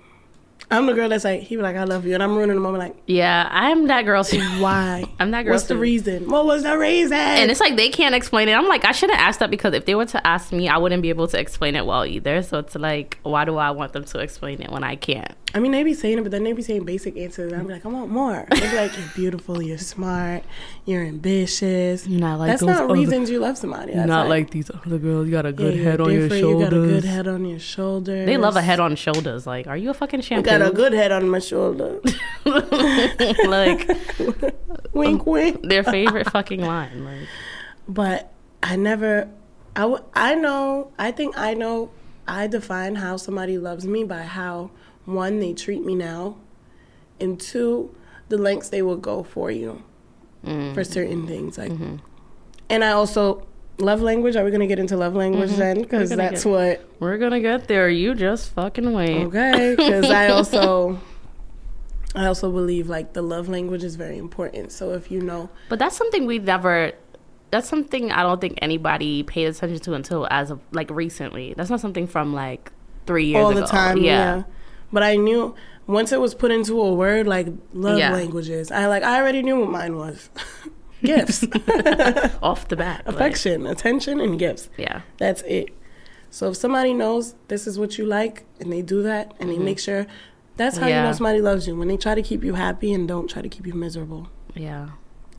I'm the girl that's like he be like I love you, and I'm ruining the moment like Yeah, I'm that girl too. why? I'm that girl What's the reason? What was the reason? And it's like they can't explain it. I'm like, I shouldn't ask that because if they were to ask me, I wouldn't be able to explain it well either. So it's like, why do I want them to explain it when I can't? I mean, they be saying it, but then they be saying basic answers. And I'm like, I want more. They be like, you're beautiful, you're smart, you're ambitious. You Not like That's those not other- reasons you love somebody. That's Not like these other girls. You got a good you're head on your shoulders. You got a good head on your shoulders. They love a head on shoulders. Like, are you a fucking I shampoo? got a good head on my shoulder. like wink, wink. their favorite fucking line. Like, But I never, I, w- I know, I think I know, I define how somebody loves me by how, one, they treat me now, and two, the lengths they will go for you mm, for certain things. Like, mm-hmm. and I also, love language, are we going to get into love language then? Because Mm-hmm. gonna that's get- what, we're gonna get there. You just fucking wait. okay, because I also, I also believe like the love language is very important. So if you know, But that's something we never. That's something I don't think anybody paid attention to until as of like recently. That's not something from like three years all ago. the time. Yeah. But I knew once it was put into a word like love Yeah. languages. I like I already knew what mine was. gifts, Off the bat. like, affection, attention, and gifts. yeah. That's it. So if somebody knows this is what you like and they do that and they make sure that's how you Mm-hmm. Know somebody loves you when they try to keep you happy and don't try to keep you miserable. Yeah.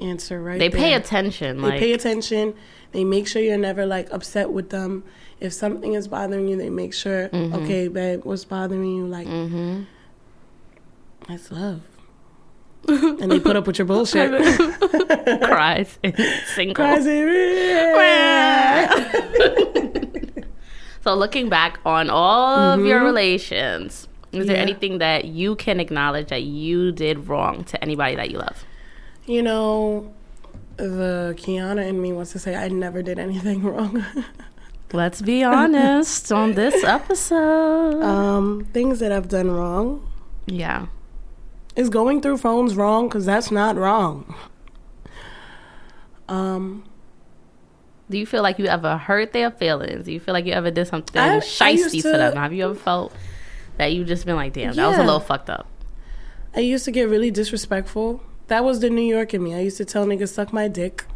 Answer right They pay attention. They Like, pay attention. They make sure you're never like upset with them. If something is bothering you, they make sure, Mm-hmm. okay, babe, what's bothering you? Like, mm-hmm. that's love. and they put up with your bullshit. cries single. Cries So looking back on all of Mm-hmm. your relations, is there Yeah. anything that you can acknowledge that you did wrong to anybody that you love? you know, the Kianna in me wants to say I never did anything wrong. Let's be honest on this episode. um, things that I've done wrong. yeah. Is going through phones wrong? Because that's not wrong. Um, Do you feel like you ever hurt their feelings? Do you feel like you ever did something I- shisty to, to- them? Have you ever felt that you just been like, damn, that was a little fucked up? I used to get really disrespectful. That was the New York in me. I used to tell niggas suck my dick.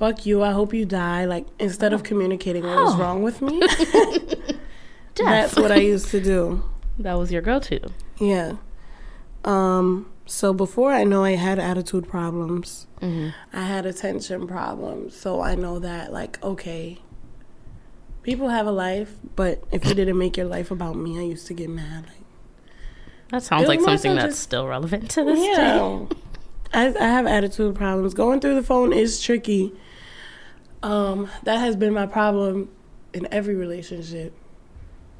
Fuck you. I hope you die. Like instead of communicating what was Oh. wrong with me, that's what I used to do. that was your go-to. Yeah. Um. So before I know I had attitude problems, Mm-hmm. I had attention problems. So I know that like okay, people have a life, but if you didn't make your life about me, I used to get mad. Like That sounds like something that's just- still relevant to this day. Yeah. I, I have attitude problems. Going through the phone is tricky. Um, that has been my problem in every relationship.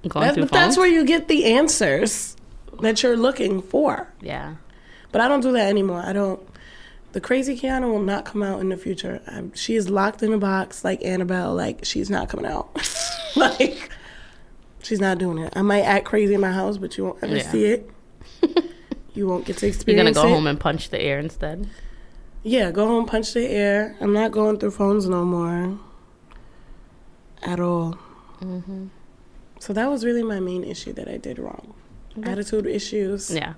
Going That- through but that's where you get the answers that you're looking for. Yeah. But I don't do that anymore. I don't. The crazy Kianna will not come out in the future. i she is locked in a box like Annabelle. Like she's not coming out. like she's not doing it. I might act crazy in my house, but you won't ever Yeah. see it. you won't get to You're gonna go it. home and punch the air instead. Yeah, go home, punch the air. I'm not going through phones no more. At all. Mm-hmm. So that was really my main issue that I did wrong. Attitude issues. Yeah.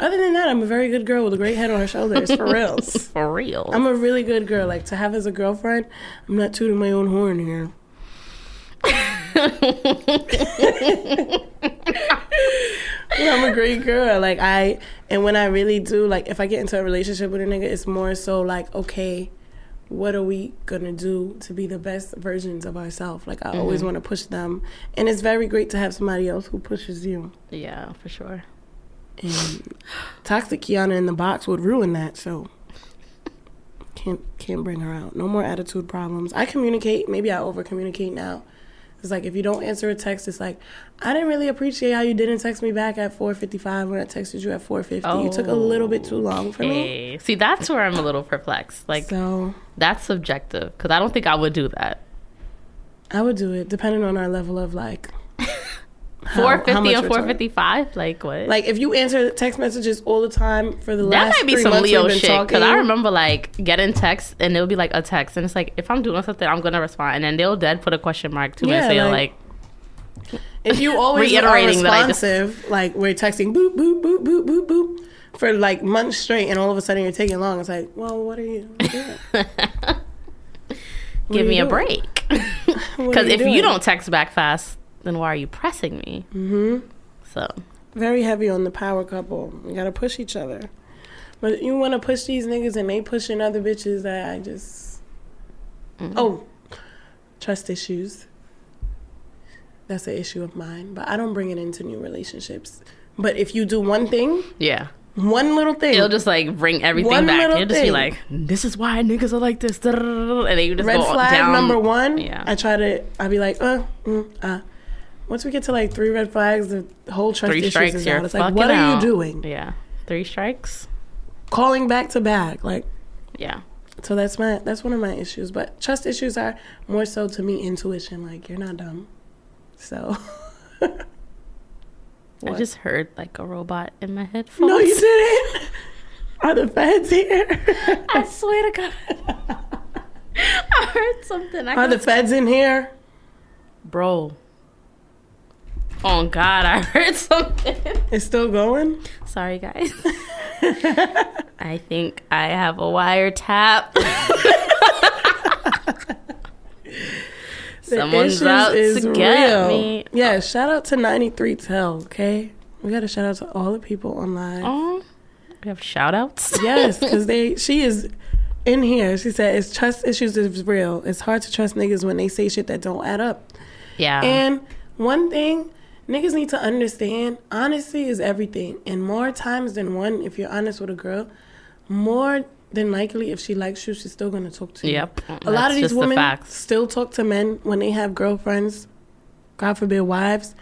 Other than that, I'm a very good girl with a great head on her shoulders, for reals. For real. I'm a really good girl. Like to have as a girlfriend, I'm not tooting my own horn here. I'm a great girl. Like I, and when I really do, like if I get into a relationship with a nigga, it's more so like, okay, what are we gonna do to be the best versions of ourselves? Like I mm-hmm. always want to push them, and it's very great to have somebody else who pushes you. yeah, for sure. And toxic Kianna in the box would ruin that. So can't can't bring her out. No more attitude problems. I communicate. Maybe I over communicate now. It's like if you don't answer a text, it's like I didn't really appreciate how you didn't text me back at 4:55 when I texted you at 4:50. You took a little bit too long for me. See, that's where I'm a little perplexed. Like, So that's subjective because I don't think I would do that. I would do it depending on our level of like Four or fifty we're four fifty five. Like what? Like if you answer text messages all the time for the that last might be three some months Leo we've been shit. talking. Because I remember like getting texts and it'll be like a text, and it's like if I'm doing something, I'm gonna respond, and then they'll dead put a question mark two minutes Yeah, later, like- like, If you always Reiterating are that I just- like we're texting boop boop boop boop boop boop for like months straight, and all of a sudden you're taking long. It's like, well, what are you doing? Give are me you a break. Because if doing? you don't text back fast, then why are you pressing me? Mm-hmm. So very heavy on the power couple, you gotta push each other. But you want to push these niggas, and they pushing other bitches that I just. Mm-hmm. Oh, trust issues. That's an issue of mine, but I don't bring it into new relationships. But if you do one thing, yeah, one little thing, it'll just like bring everything One back. You'll just be like, "This is why niggas are like this," and then you just red go flag down. number one. Yeah. I try to. I'll be like, uh, mm, uh. Once we get to like three red flags, the whole trust Three issues strikes, is out. It's like, what are out. you doing? Yeah, three strikes. Calling back to back, like. Yeah, So that's my that's one of my issues. But trust issues are more so to me intuition. Like you're not dumb. So. I just heard like a robot in my headphones. no, you didn't. Are the feds here? I swear to God, I heard something. I Are the feds in here? bro? Oh God, I heard something. It's still going. Sorry, guys. I think I have a wiretap. Someone's out to get real. me. Yeah, shout out to 93 Tell, okay? We got to shout out to all the people online. Oh, we have shout outs. Yes, because they she is in here. She said it's trust issues is real. It's hard to trust niggas when they say shit that don't add up. Yeah. And one thing niggas need to understand, honesty is everything. And more times than one, if you're honest with a girl, more than likely if she likes you, she's still gonna talk to you. Yep. A lot of these just the women still talk to men when they have girlfriends, God forbid wives.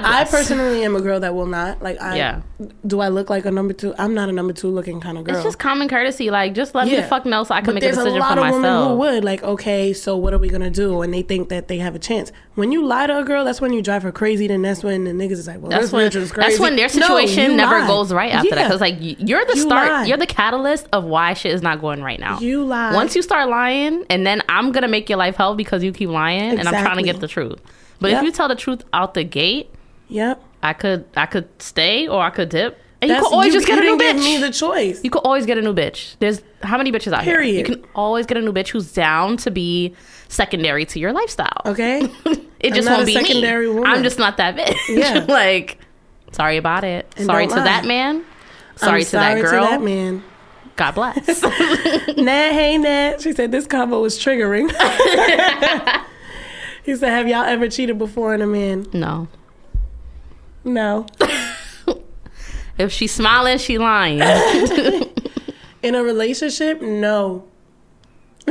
God I personally am a girl that will not. Like I Yeah. do I look like a number two? I'm not a number two looking kind of girl. It's just common courtesy. Like, just let me Yeah. the fuck know so I can But make a there's decision a lot for of women who would like, okay, so what are we gonna do? And they think that they have a chance. When you lie to a girl, that's when you drive her crazy. Then that's when the niggas is like, well, That's when that's when their situation you never lied. goes right after that. Because like you're the You start, lied. you're the catalyst of why shit is not going right now. You lied. Once you start lying, and then I'm gonna make your life hell because you keep lying, and I'm trying to get the truth. But Yep. if you tell the truth out the gate, Yep. I could I could stay or I could dip, and you could always just get a new bitch. me the choice. You could always get a new bitch. There's how many bitches out here? Period. You can always get a new bitch who's down to be secondary to your lifestyle. Okay. It just won't a be secondary me. woman. I'm just not that bitch. Yeah. like, sorry about it. And sorry to lie. that man. Sorry I'm to that girl. To that man. God bless. Nat, hey Nat. She said this combo was triggering. he said, "Have y'all ever cheated before on a man?" no. No. If she's smiling, she lying. In a relationship, no.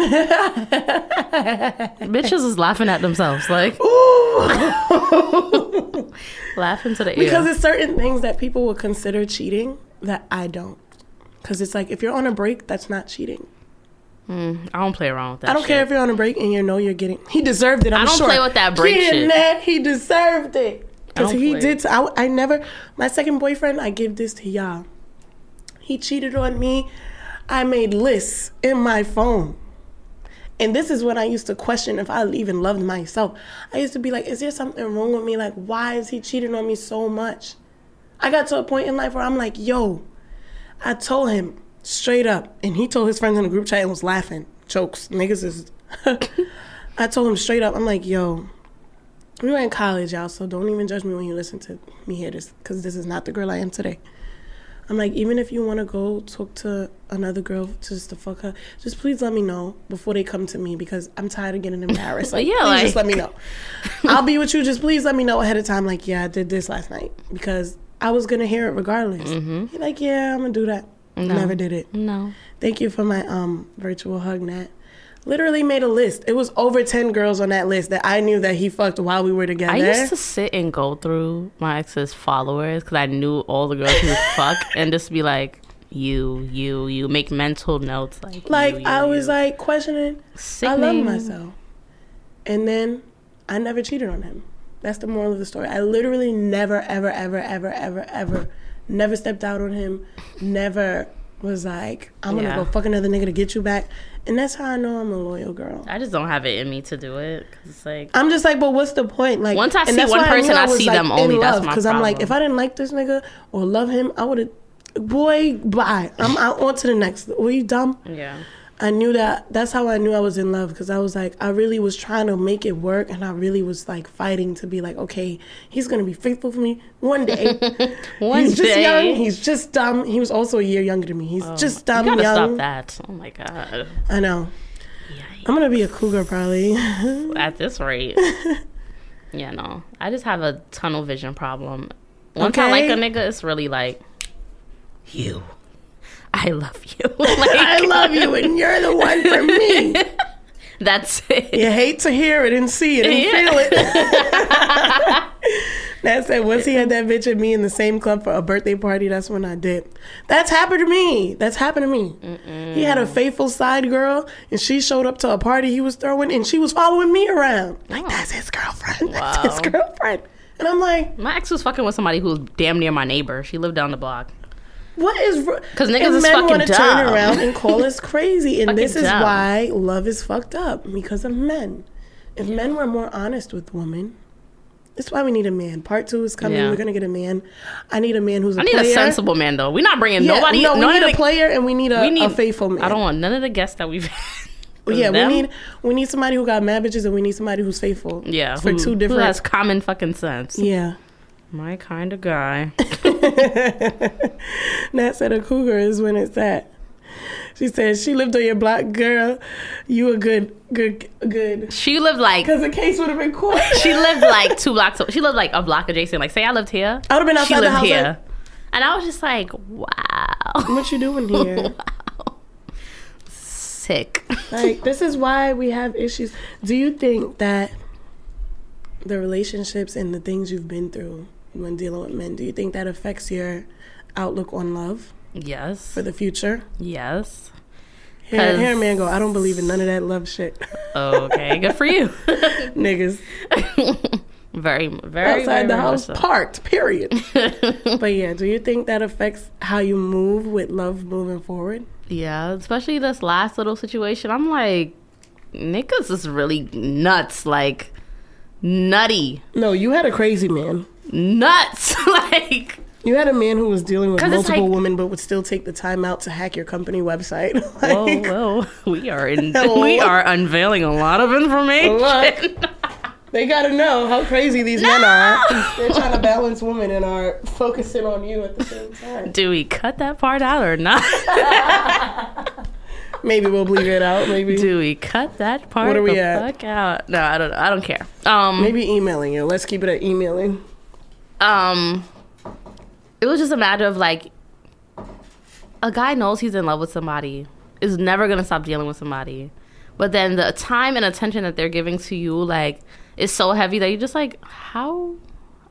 Bitches is laughing at themselves, like Ooh. laughing to the because it's certain things that people would consider cheating that I don't. Because it's like if you're on a break, that's not cheating. Mm, I don't play around with that. I don't shit. care if you're on a break and you know you're getting. He deserved it. I'm I don't sure. play with that break shit. Nat, he deserved it. Because he did. I, I never. My second boyfriend. I give this to y'all. He cheated on me. I made lists in my phone. And this is what I used to question if I even loved myself. I used to be like, is there something wrong with me? Like, why is he cheating on me so much? I got to a point in life where I'm like, yo, I told him straight up, and he told his friends in the group chat and was laughing. Jokes. Niggas is. I told him straight up, I'm like, yo, we were in college, y'all, so don't even judge me when you listen to me hear this, because this is not the girl I am today. I'm like, even if you want to go talk to another girl just to fuck her, just please let me know before they come to me because I'm tired of getting embarrassed. Like, Yeah, like- just let me know. I'll be with you. Just please let me know ahead of time. Like, yeah, I did this last night because I was gonna hear it regardless. He's like, yeah, I'm gonna do that. No. Never did it. No. Thank you for my um virtual hug, Nat. Literally made a list. It was over ten girls on that list that I knew that he fucked while we were together. I used to sit and go through my ex's followers because I knew all the girls he would fuck and just be like, you, you, you. Make mental notes like. like you, you, I was you. like questioning. I love myself. And then I never cheated on him. That's the moral of the story. I literally never, ever, ever, ever, ever, ever, never stepped out on him. Never was like, I'm gonna Yeah. go fuck another nigga to get you back. And that's how I know I'm a loyal girl. I just don't have it in me to do it because it's like. I'm just like, but what's the point? Like, Once I and see one person, I was, see like, them only. That's love, my I'm like, if I didn't like this nigga or love him, I would have. Boy, bye. I'm out on to the next. Were you dumb? Yeah. I knew that. That's how I knew I was in love because I was like, I really was trying to make it work, and I really was like fighting to be like, okay, he's gonna be faithful for me one day. One he's just young. He's just dumb. He was also a year younger than me. He's oh just dumb, You gotta young. stop that. Oh my god. I know. I'm gonna be a cougar probably. At this rate. yeah, no. I just have a tunnel vision problem. Once I like a nigga, it's really like you. I love you. like, I love you, and you're the one for me. That's it. You hate to hear it and see it and Yeah. feel it. That said, once he had that bitch and me in the same club for a birthday party, that's when I did. That's happened to me. That's happened to me. He had a faithful side girl, and she showed up to a party he was throwing, and she was following me around. Like, Oh. that's his girlfriend. That's his girlfriend. And I'm like, My ex was fucking with somebody who was damn near my neighbor. She lived down the block. What is... wr- 'Cause niggas and is men fucking wanna turn around and call us crazy. And this is dumb. why love is fucked up, because of men. If men were more honest with women, that's why we need a man. Part two is coming. Yeah. We're gonna get a man. I need a man who's a I need player. a sensible man though. We're not bringing Yeah, nobody. No, we need a player and we need a, we need a faithful man. I don't want none of the guests that we've. yeah, them. we need we need somebody who got mad bitches and we need somebody who's faithful. Yeah, for who, two who different. has common fucking sense. yeah. My kind of guy. Nat said a cougar is when it's that. She said she lived on your block, girl. You a good, good, good. She lived like Because the case would have been court. she lived like two blocks. She lived like a block adjacent. Like say I lived here. I would have been She outside the lived house. here, Like, and I was just like, wow, what you doing here? sick. like this is why we have issues. Do you think that the relationships and the things you've been through when dealing with men, do you think that affects your outlook on love Yes, for the future? yes. Here, here man go, I don't believe in none of that love shit. Okay, good for you. Niggas very, very outside very the house, so. parked, period. but yeah, do you think that affects how you move with love moving forward? Yeah, especially this last little situation. I'm like, niggas is really nuts. Like, nutty. No, you had a crazy man. Nuts. like, You had a man who was dealing with multiple like- women, but would still take the time out to hack your company website. whoa, Like, whoa. We are in, we are unveiling a lot of information. Look. They gotta know how crazy these men are. They're trying to balance women and are focusing on you at the same time. Do we cut that part out or not? Maybe we'll bleep it out. Maybe Do we cut that part What are we at? fuck out? No, I don't. I don't care. Um, maybe emailing you. Let's keep it at emailing. Um it was just a matter of like a guy knows he's in love with somebody is never gonna stop dealing with somebody but then the time and attention that they're giving to you like is so heavy that you're just like how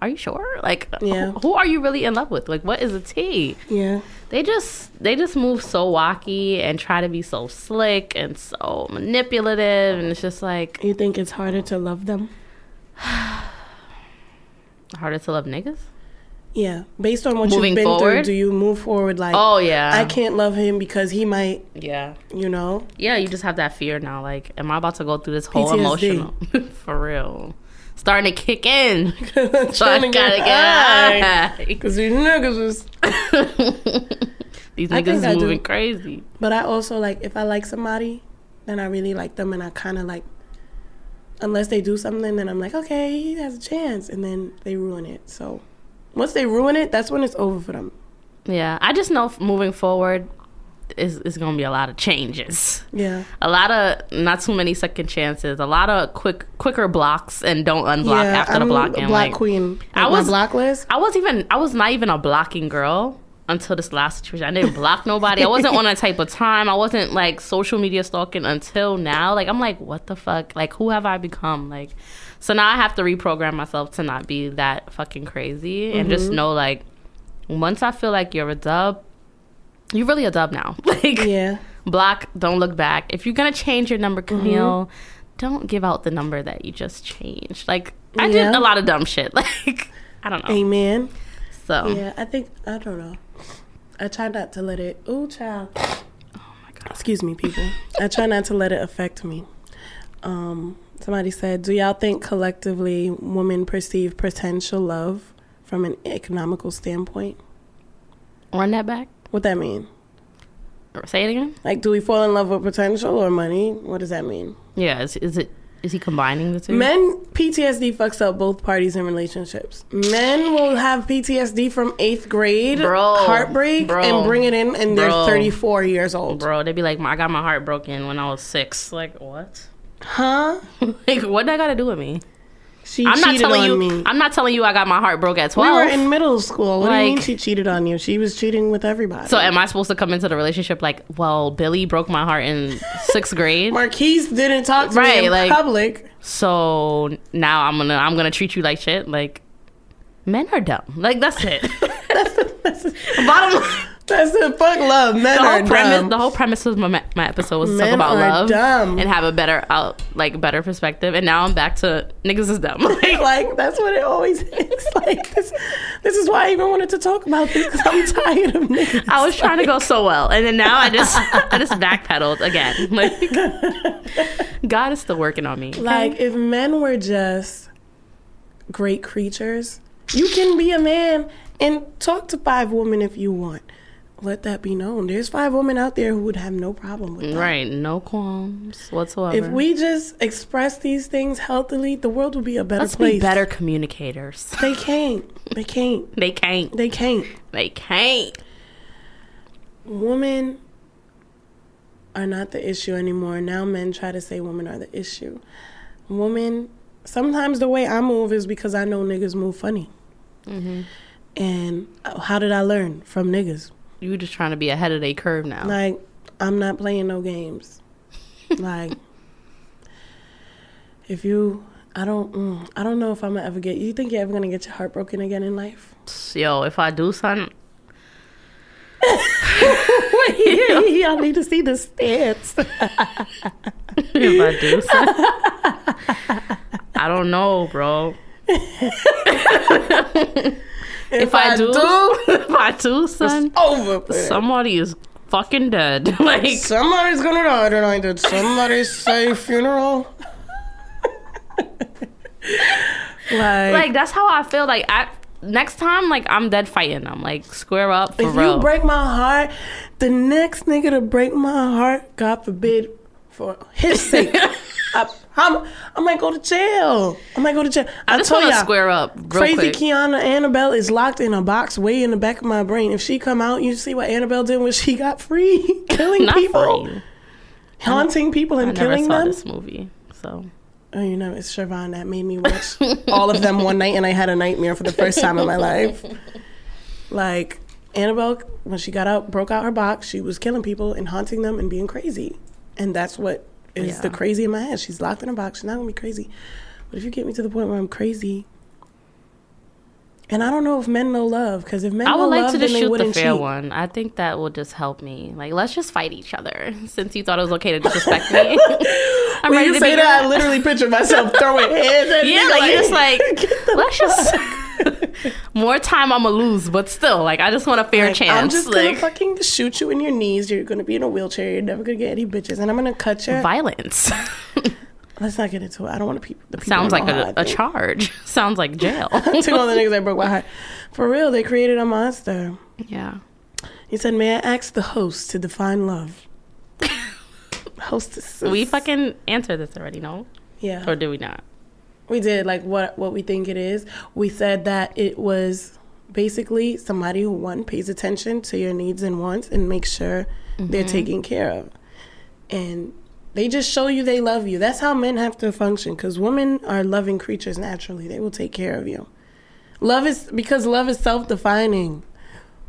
are you sure like Yeah. who, who are you really in love with like what is the tea Yeah. they just they just move so wacky and try to be so slick and so manipulative and it's just like You think it's harder to love them? harder to love niggas Yeah. Based on what Moving you've been through, do you move forward like oh yeah I can't love him because he might, yeah you know? Yeah, you just have that fear now. Like, am I about to go through this whole PTSD. emotional for real? Starting to kick in. So I gotta get get high. high. Because these niggas is. These niggas is moving crazy. But I also like if I like somebody, then I really like them, and I kind of like, unless they do something, then I'm like, okay, he has a chance, and then they ruin it. So once they ruin it, that's when it's over for them. Yeah, I just know moving forward is is gonna be a lot of changes. Yeah, A lot of not too many second chances. A lot of quick quicker blocks and don't unblock yeah. after I'm the blocking. black like, queen. Like I was- blocklist. I was even I was not even a blocking girl until this last situation. I didn't block nobody. I wasn't on that type of time. I wasn't like social media stalking until now. Like I'm like, what the fuck? Like who have I become? Like so now I have to reprogram myself to not be that fucking crazy and just mm-hmm. know like once I feel like you're a dub, you're really a dub now. Like Yeah, block, don't look back. If you're gonna change your number, mm-hmm. Camille, don't give out the number that you just changed. Like I did a lot of dumb shit. Like I don't know. amen. So Yeah, I think I don't know. I try not to let it. Ooh, child. Oh my God. Excuse me, people. I try not to let it affect me. Um, somebody said, "Do y'all think collectively women perceive potential love from an economical standpoint? run that back. What that mean? Say it again. Like, do we fall in love with potential or money? What does that mean? Yeah, is, is it is he combining the two? Men PTSD fucks up both parties in relationships. Men will have PTSD from eighth grade, Bro. heartbreak, Bro. and bring it in, and they're 34 years old. Bro, they'd be like, I got my heart broken when I was six. Like what? Huh? like what that got to do with me? She I'm not telling you. me. I'm not telling you I got my heart broke at we twelve. were in middle school. What do you mean she cheated on you? She was cheating with everybody. so am I supposed to come into the relationship like, well, Billy broke my heart in sixth grade, Marquise didn't talk to Right, me in like- public. so now I'm gonna I'm gonna treat you like shit? Like men are dumb. Like that's it. Bottom line. That's the fuck love. Men the are whole premise dumb. the whole premise of my, my episode was to talk about love dumb. and have a better out like better perspective and now i'm back to niggas is dumb Like, like that's what it always is. Like this, this is why I even wanted to talk about this because I'm tired of niggas. i was trying to go so well and then now i just i just backpedaled again like god is still working on me? Like if men were just great creatures. You can be a man and talk to five women if you want. Let that be known. There's five women out there who would have no problem with that. Right, no qualms whatsoever. If we just express these things healthily, the world would be a better Let's place. be better communicators. They can't. They can't. They can't. They can't. They can't. Women are not the issue anymore. Now men try to say women are the issue. Women, sometimes the way I move is because I know niggas move funny. Mm-hmm. And how did I learn? From niggas. You just trying to be ahead of their curve now. Like, I'm not playing no games. like, if you, I don't, mm, I don't know if I'm gonna ever get. You think you're ever gonna get your heart broken again in life? Yo, if I do something, Y'all need to see the stance. if I do something, I don't know, bro. if, I, do, if I do, son, Over. man. somebody is fucking dead. like, Somebody's gonna die tonight. Did somebody say funeral? like, like that's how I feel. Like, I next time, like I'm dead fighting. I'm like square up for if real. you break my heart, the next nigga to break my heart, God forbid, for his sake, I, I'm, I might go to jail. I might go to jail. I I, just told want to square up Crazy quick. Kianna Annabelle is locked in a box way in the back of my brain. If she come out, you see what Annabelle did when she got free, killing people, free. haunting people, I and never killing saw them. this movie, so Oh, you know, it's Siobhan that made me watch all of them one night, and I had a nightmare for the first time in my life. Like Annabelle, when she got out, broke out her box, she was killing people and haunting them and being crazy, and that's what is the crazy in my head. She's locked in a box. She's not gonna be crazy, but if you get me to the point where I'm crazy. And I don't know if men know love, because if men I would like love, to just shoot the fair cheat. one. I think that will just help me. Like, let's just fight each other. Since you thought it was okay to disrespect me, I'm When ready you to say that, I literally picture myself throwing hands at Yeah, nigga, like you just like let's just more time I'm gonna lose, but still, like I just want a fair Like, chance. I'm just like gonna fucking shoot you in your knees. You're gonna be in a wheelchair. You're never gonna get any bitches, and I'm gonna cut your. violence. Let's not get into it. I don't want to people. The people Sounds like a, a, I a think. charge. Sounds like jail. to all the niggas that broke my heart. For real, they created a monster. yeah. He said, "May I ask the host to define love?" Hostess. We fucking answered this already, no? yeah. Or do we not? We did like what what we think it is. We said that it was basically somebody who one pays attention to your needs and wants and makes sure they're mm-hmm. taken care of. And they just show you they love you. That's how men have to function cuz women are loving creatures naturally. They will take care of you. Love is because love is self-defining.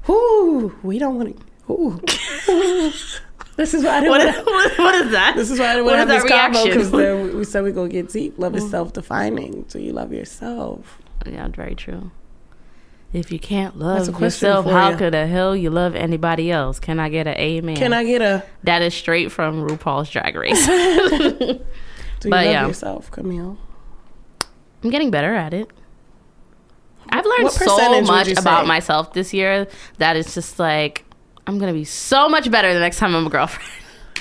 Whoo, we don't want to Ooh. this is why I didn't What, wanna- what, what is that? this is why I didn't want to have that this combo reaction? because we, we said we go get deep. Love is mm. self-defining, so you love yourself. Yeah, very true. If you can't love yourself, how you. could the hell you love anybody else? Can I get an amen? Can I get a? That is straight from RuPaul's Drag Race. Do you But love yeah. yourself, Camille? I'm getting better at it. I've learned so much about myself this year that it's just like I'm gonna be so much better the next time I'm a girlfriend.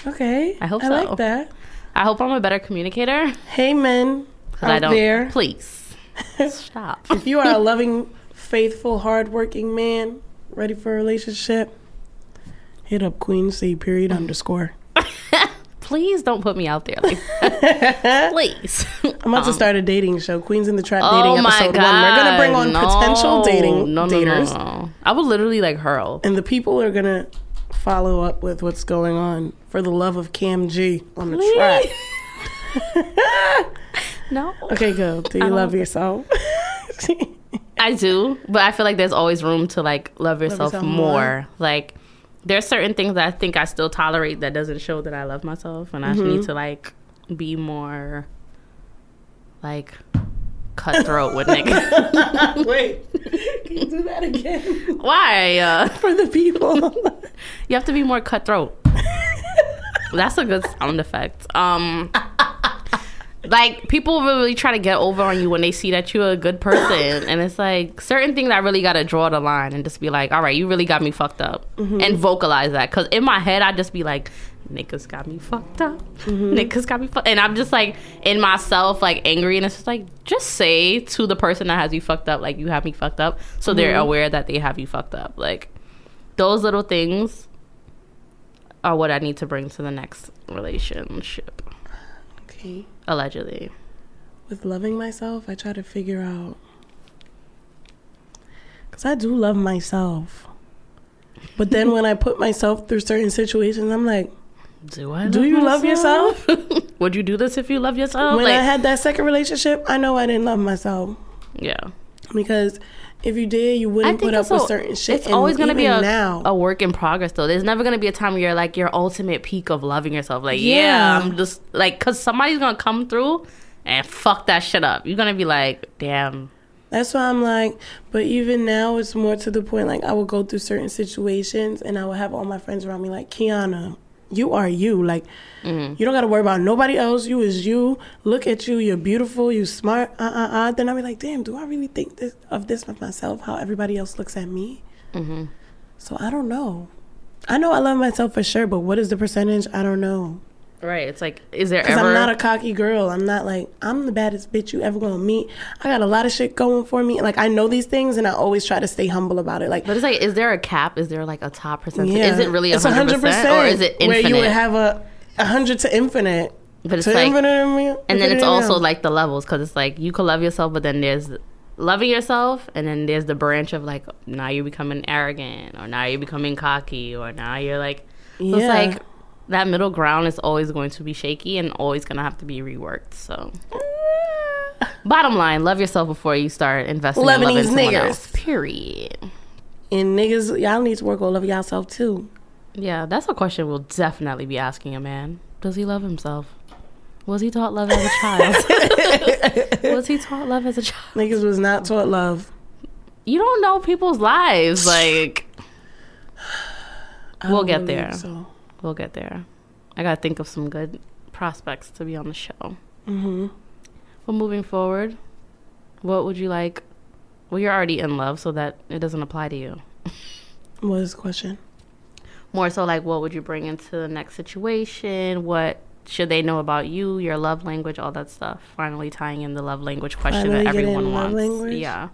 Okay, I hope I so. like that. I hope I'm a better communicator. Hey, men out I don't. there, Please stop. if you are a loving, faithful, hardworking man ready for a relationship, hit up Queen C period underscore. Please don't put me out there like. Please. I'm about to start a dating show, Queens in the Trap Um, Oh dating my episode god. one. We're gonna bring on No. potential dating no, no, daters. No. I would literally like hurl. and the people are gonna follow up with what's going on for the love of Cam G on the track. No. Okay, go. Do you love yourself? I do, but I feel like there's always room to like love yourself, yourself more. more. Like there's certain things that I think I still tolerate that doesn't show that I love myself, and I Mm-hmm. need to like be more like cutthroat with niggas. Wait, can you do that again Why? Uh, for the people? you have to be more cutthroat. That's a good sound effect. Um. Like people really try to get over on you when they see that you're a good person, and it's like certain things I really gotta draw the line and just be like, "All right, you really got me fucked up," Mm-hmm. and vocalize that. Because in my head, I just be like, niggas got me fucked up. Niggas got me fucked. And I'm just like in myself, like angry. And it's just like, just say to the person that has you fucked up, like, you have me fucked up. So they're aware that they have you fucked up. Like, those little things are what I need to bring to the next relationship, Allegedly. With loving myself, I try to figure out. Because I do love myself. But then when I put myself through certain situations, I'm like, Do I? Do you love yourself? Would you do this if you love yourself? when Like, I had that second relationship, I know I didn't love myself. yeah. Because if you did, you wouldn't put up it's with certain shit. It's And always going to be a, now. a work in progress, though. There's never going to be a time where you're like your ultimate peak of loving yourself. Like, yeah, Yeah. I'm just like, because somebody's going to come through and fuck that shit up. You're going to be like, damn. That's why I'm like, but even now it's more to the point like I will go through certain situations and I will have all my friends around me like, Kianna, you are you. Like Mm-hmm. you don't gotta worry about nobody else. You is you. Look at you, you're beautiful, you smart, uh uh uh. Then I'll be like, damn, do I really think this of this of myself, how everybody else looks at me? Mm-hmm. So I don't know. I know I love myself for sure, but what is the percentage? I don't know. Right. It's like, is there Because ever. I'm not a cocky girl. I'm not like, I'm the baddest bitch you ever gonna meet. I got a lot of shit going for me. Like, I know these things and I always try to stay humble about it. Like, but it's like, is there a cap? Is there like a top percentage? yeah. Is it really It's 100%, or is it infinite? Where you would have a, a 100 to infinite. but it's to like, infinite and, then it's also like the levels because it's like you can love yourself but then there's loving yourself and then there's the branch of like now you're becoming arrogant or now you're becoming cocky or now you're like so it's Yeah. like that middle ground is always going to be shaky and always going to have to be reworked so bottom line love yourself before you start investing Loving in loving someone else period And niggas, y'all need to work on love yourself too. yeah that's a question we'll definitely be asking a man does he love himself was he taught love as a child was he taught love as a child Niggas was not taught love. you don't know people's lives. Like, We'll get there. So. We'll get there. I gotta think of some good prospects to be on the show. hmm But moving forward, what would you like? Well, you're already in love, so that it doesn't apply to you. What is the question? More so, like, what would you bring into the next situation? What should they know about you, your love language, all that stuff? Finally, tying in the love language question Finally that everyone love wants. language? Yeah.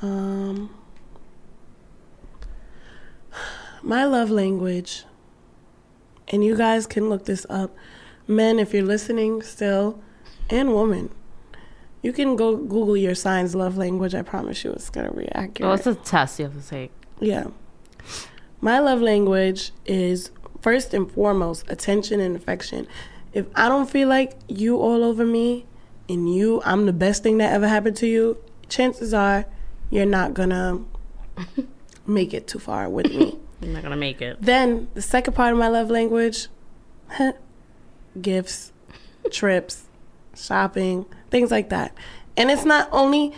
Um, my love language, and you guys can look this up. Men, if you're listening still, and women, you can go Google your signs love language. I promise you, it's gonna be accurate. Well, it's a test you have to take. Yeah. My love language is first and foremost attention and affection. If I don't feel like you all over me and you, I'm the best thing that ever happened to you, chances are you're not gonna make it too far with me. You're not gonna make it. then the second part of my love language gifts, trips, shopping, things like that. And it's not only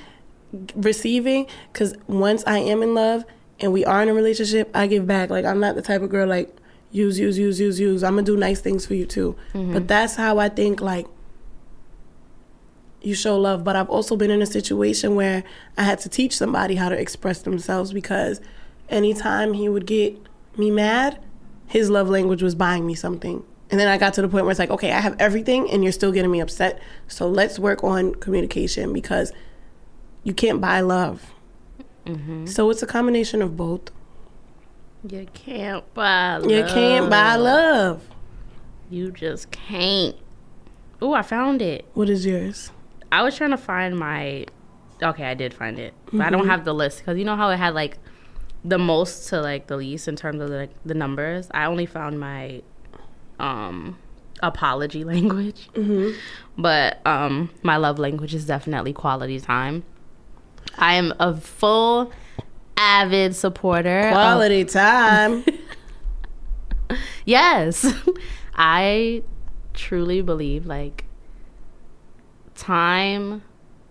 receiving, because once I am in love and we are in a relationship, I give back. Like, I'm not the type of girl like, use, use, use, use, use. I'm gonna do nice things for you too. Mm-hmm. But that's how I think, like, you show love. But I've also been in a situation where I had to teach somebody how to express themselves because anytime he would get me mad, his love language was buying me something. And then I got to the point where it's like, okay, I have everything and you're still getting me upset. So let's work on communication because you can't buy love. Mm-hmm. So it's a combination of both. You can't buy love. You can't buy love. You just can't. Oh, I found it. What is yours? I was trying to find my. Okay, I did find it, but I don't mm-hmm. have the list because you know how it had like the most to like the least in terms of like the numbers. I only found my um apology language, but um my love language is definitely quality time. I am a full avid supporter. of- Quality time. Yes. I truly believe like time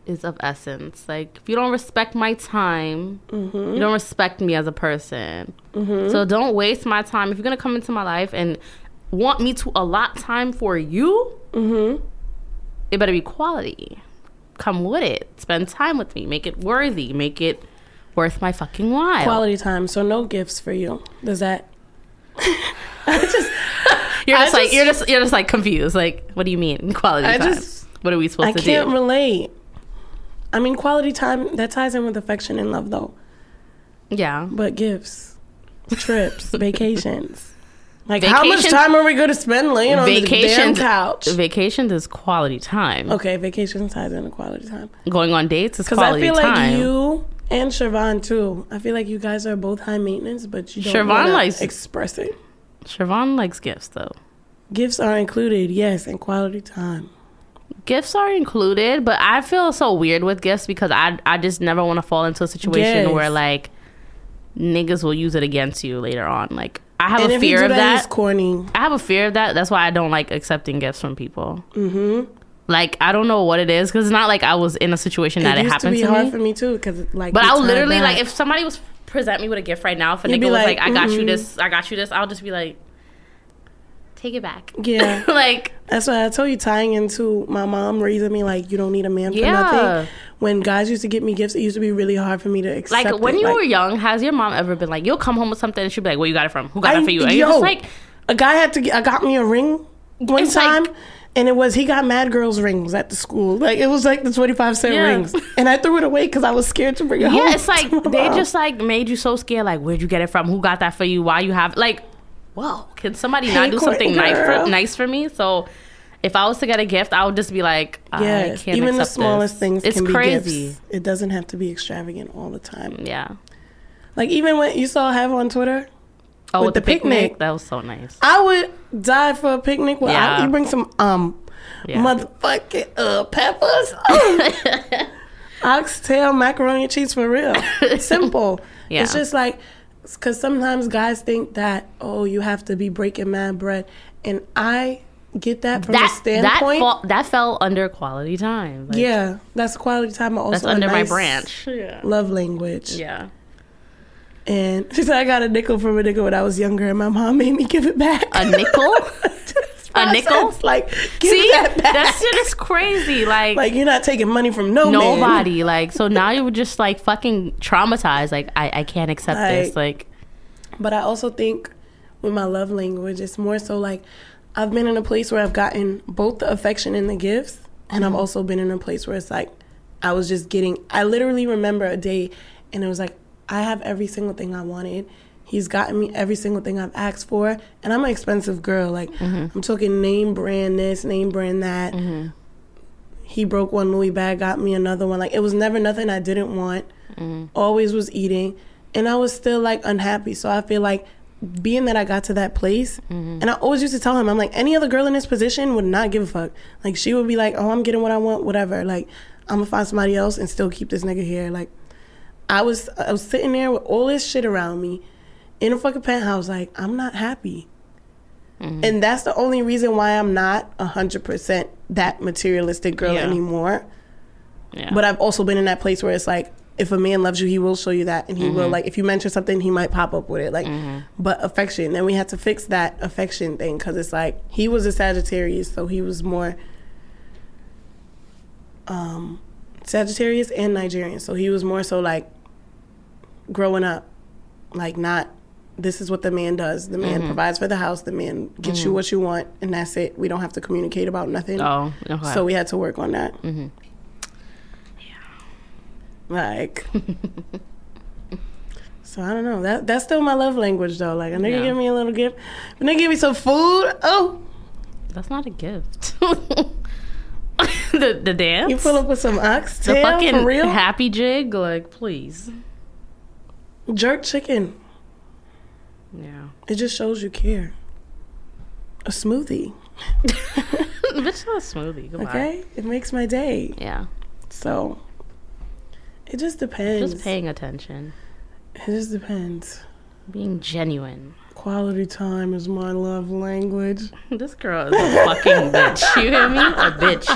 is of essence. Like if you don't respect my time, mm-hmm. you don't respect me as a person. Mm-hmm. So don't waste my time. If you're gonna come into my life and want me to allot time for you, mm-hmm. it better be quality. Come with it. Spend time with me. Make it worthy. Make it worth my fucking while. Quality time. So no gifts for you. Does that? I just You're I just like just- you're just you're just like confused. Like, what do you mean quality I time? just- what are we supposed I to do? I can't relate. I mean, quality time that ties in with affection and love, though. yeah. But gifts, trips, vacations. Like, how much time are we going to spend laying on the damn Vacations couch? Vacations is quality time. Okay, vacation ties into quality time. Going on dates is quality Because I feel time. like you and Siobhan too. I feel like you guys are both high maintenance, but you don't Siobhan likes- express it. Siobhan likes gifts though. Gifts are included, yes, in quality time. Gifts are included, but I feel so weird with gifts because I I just never want to fall into a situation Yes. where like niggas will use it against you later on. Like I have and a fear of that, that. corny. I have a fear of that. That's why I don't like accepting gifts from people. Mm-hmm. Like I don't know what it is because it's not like I was in a situation that it it, happened to to, be hard me. for me too, because like. But I tied literally back. like if somebody was present me with a gift right now, if a You'd nigga was like, like, "I got you this, I got you this," I'll just be like, "Take it back." Yeah. like That's why I told you tying into my mom raising me like you don't need a man for Yeah. nothing. When guys used to get me gifts, it used to be really hard for me to accept. like when it. you Like, were young, has your mom ever been like, "You'll come home with something," and she'll be like, "Where you got it from? Who got I- it for you?" And yo, just like, a guy had to get, I got me a ring one It's like- time. and it was he got mad girls rings at the school. Like it was like the twenty five cent Yeah. rings, and I threw it away because I was scared to bring it home. "Yeah." It's like they mom. just like made you so scared. Like, where'd you get it from? Who got that for you? Why you have like, whoa? Can somebody Hey, not do something nice for nice for me? So. If I was to get a gift, I would just be like, I can't even the smallest this. things It's can be crazy. gifts. It doesn't have to be extravagant all the time. Yeah. Like even when you saw have on Twitter, Oh, With with, the picnic, picnic. that was so nice. I would die for a picnic. Well, Yeah. you bring some um Yeah. motherfucking uh, peppers, oxtail, macaroni and cheese for real. Simple. Yeah. It's just like because sometimes guys think that oh you have to be breaking mad bread, and I get that from that a that standpoint. fall, that fell under quality time. Like, yeah, that's quality time. Also that's a under my branch. Yeah, Love language. yeah. And she said I got a nickel from a nickel when I was younger, and my mom made me give it back. A nickel? A nickel? Like See, that that shit is crazy. Like, like you're not taking money from no man. nobody. Like, so now you're just like fucking traumatized. Like, I I can't accept this. Like, But I also think with my love language, it's more so like I've been in a place where I've gotten both the affection and the gifts, and Mm-hmm. I've also been in a place where it's like I was just getting. I literally remember a day, and it was like I have every single thing I wanted. He's gotten me every single thing I've asked for, and I'm an expensive girl. Like Mm-hmm. I'm talking name brand this, name brand that. Mm-hmm. He broke one Louis bag, got me another one. Like it was never nothing I didn't want. Mm-hmm. Always was eating, and I was still like unhappy. So I feel like being that I got to that place, mm-hmm. and I always used to tell him, I'm like, any other girl in this position would not give a fuck. Like she would be like, oh, I'm getting what I want, whatever. Like I'm gonna find somebody else and still keep this nigga here. Like I was, I was sitting there with all this shit around me in a fucking penthouse. Like I'm not happy. Mm-hmm. And that's the only reason why I'm not 100% that materialistic girl Yeah. anymore. yeah. But I've also been in that place where it's like, if a man loves you, he will show you that, and he will mm-hmm. like if you mention something, he might pop up with it. Like, mm-hmm. but affection. Then we had to fix that affection thing because it's like he was a Sagittarius, so he was more um, Sagittarius and Nigerian, so he was more so like growing up, like not. This is what the man does. The man mm-hmm. provides for the house. The man gets you mm-hmm. what you want, and that's it. We don't have to communicate about nothing. oh, okay. So we had to work on that. Mm-hmm. Yeah. Like, so I don't know. That that's still my love language though. Like a nigga Yeah. give me a little gift, a nigga give me some food. Oh, that's not a gift. the the dance. you pull up with some the oxtail fucking for real. happy jig. Like, please. Jerk chicken. Yeah. It just shows you care. A smoothie, Bitch, not a smoothie. Goodbye. okay? It makes my day. Yeah. So it just depends. Just paying attention. It just depends. Being genuine. Quality time is my love language. This girl is a fucking bitch. You hear me? A bitch.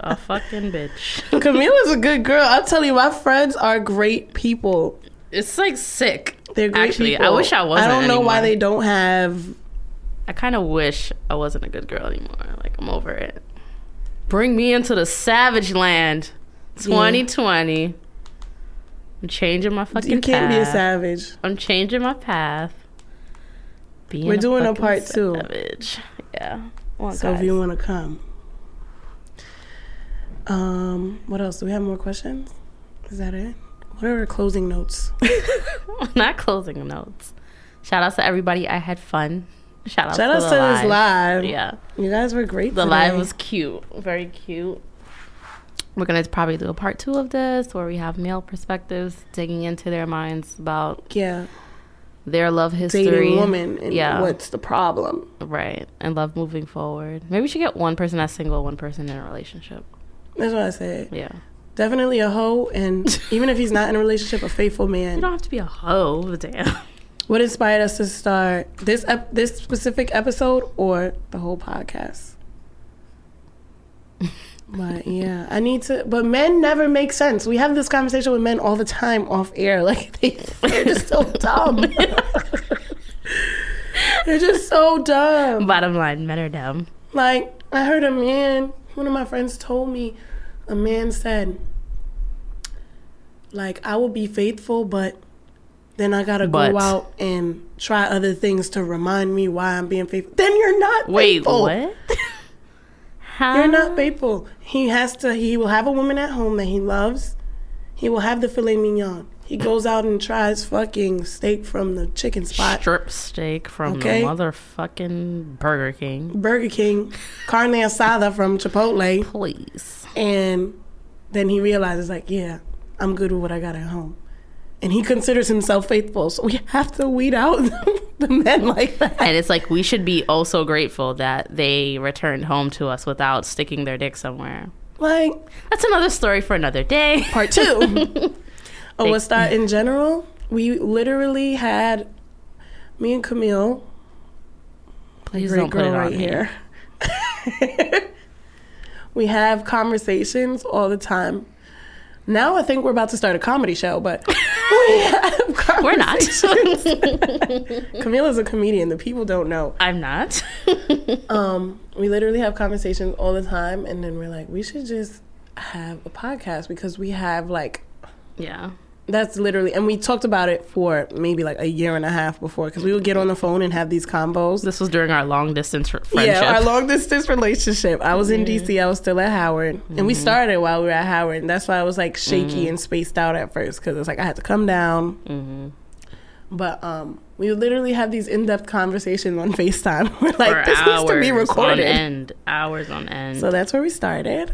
A fucking bitch. Camila's a good girl. I'll tell you, my friends are great people. It's like sick. They're great Actually, people. I wish I wasn't. I don't know why they don't have. I kind of wish I wasn't a good girl anymore. Like I'm over it. Bring me into the savage land. 2020. I'm changing my fucking. You can't be a savage. I'm changing my path. Being We're doing a fucking part two. savage. Yeah. Well, So if you want to come. Um, what else? Do we have more questions? Is that it? What are our closing notes? not closing notes. Shout out to everybody. I had fun. Shout out Shout to out the to live. this live. Yeah. You guys were great. The today. live was cute. Very cute. We're gonna probably do a part two of this where we have male perspectives digging into their minds about yeah their love history. dating woman and Yeah. what's the problem? Right. And love moving forward. Maybe we should get one person that's single, one person in a relationship. That's what I said. Yeah. Definitely a hoe, and even if he's not in a relationship, a faithful man. You don't have to be a hoe, damn. What inspired us to start this ep- this specific episode or the whole podcast? But yeah, I need to. But men never make sense. We have this conversation with men all the time off air. Like they, they're just so dumb. they're just so dumb. Bottom line, men are dumb. Like I heard a man. One of my friends told me, a man said, like I will be faithful, but then I gotta But. go out and try other things to remind me why I'm being faithful. Then you're not Wait, faithful. what? How? You're not faithful. He has to. He will have a woman at home that he loves. He will have the filet mignon. He goes out and tries fucking steak from the chicken spot. strip steak from Okay. the motherfucking Burger King. Burger King, carne asada from Chipotle. Please. And then he realizes, like, yeah, I'm good with what I got at home. And he considers himself faithful. So we have to weed out the men like that. And it's like we should be also grateful that they returned home to us without sticking their dick somewhere. Like, That's another story for another day. part two. oh, what's that in general? We literally had me and Camille, Please don't put it on right here. we have conversations all the time. Now I think we're about to start a comedy show, but we we're not. Camilla's a comedian. The people don't know. I'm not. Um, we literally have conversations all the time, and then we're like, we should just have a podcast because we have like yeah. That's literally, and we talked about it for maybe like a year and a half before because we would get on the phone and have these combos. This was during our long distance fr- friendship. Yeah, our long distance relationship. I was in DC. I was still at Howard, and we started while we were at Howard. And that's why I was like shaky and spaced out at first because it's like I had to come down. Mhm. But um, we literally have these in depth conversations on Facetime. We're For like, this needs to be recorded. On end. Hours on end. So that's where we started.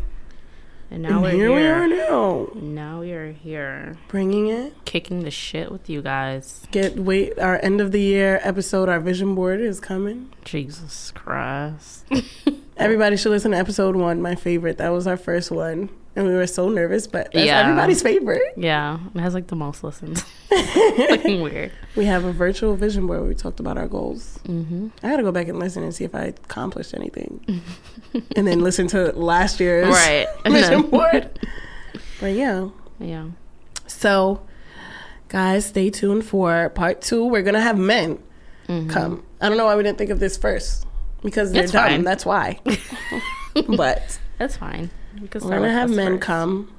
And now And we're here here. we are now, Now we are here. bringing it. Kicking the shit with you guys. Get wait, our end of the year episode, our vision board is coming. Jesus Christ. Everybody should listen to episode one, my favorite. That was our first one, and we were so nervous, but that's Yeah. everybody's favorite. yeah. It has like the most listens. Fucking weird. We have a virtual vision board where we talked about our goals. hmm I gotta go back and listen and see if I accomplished anything, and then listen to last year's Right. vision board. But yeah, Yeah. so guys, stay tuned for part two. We're gonna have men come. I don't know why we didn't think of this first because they're It's dumb. fine. That's why. but That's fine. We can we're gonna have men first. come.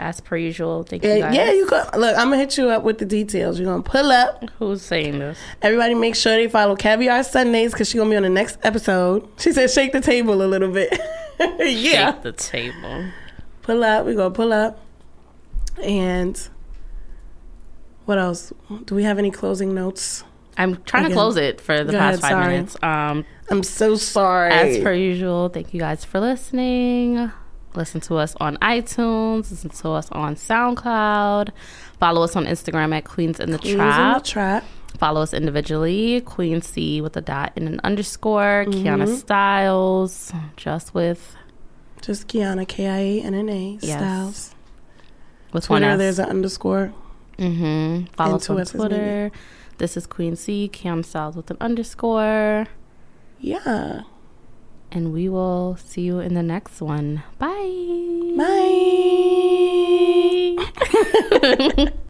As per usual. Thank you Yeah, guys. yeah, you go. Look, I'm gonna hit you up with the details. You're gonna pull up. Who's saying this? Everybody, make sure they follow Caviar Sundays because she's gonna be on the next episode. She said, "Shake the table a little bit." yeah, Shake the table. pull up. We gonna pull up. And what else? Do we have any closing notes? I'm trying Again. to close it for the Go past ahead, five sorry. minutes. Um, I'm so sorry. as per usual, thank you guys for listening. Listen to us on iTunes. Listen to us on SoundCloud. Follow us on Instagram at Queens in the Queens in Trap. the trap. Follow us individually, Queen C with a dot and an underscore, Mm-hmm. Kianna Styles, just with Just Kianna K I A N N A Yes. Styles. with one Twitter, S. there's an underscore. Mm-hmm. Follow And us on Twitter. This is Queen C, Kianna Styles with an underscore. Yeah. And we will see you in the next one. Bye. Bye.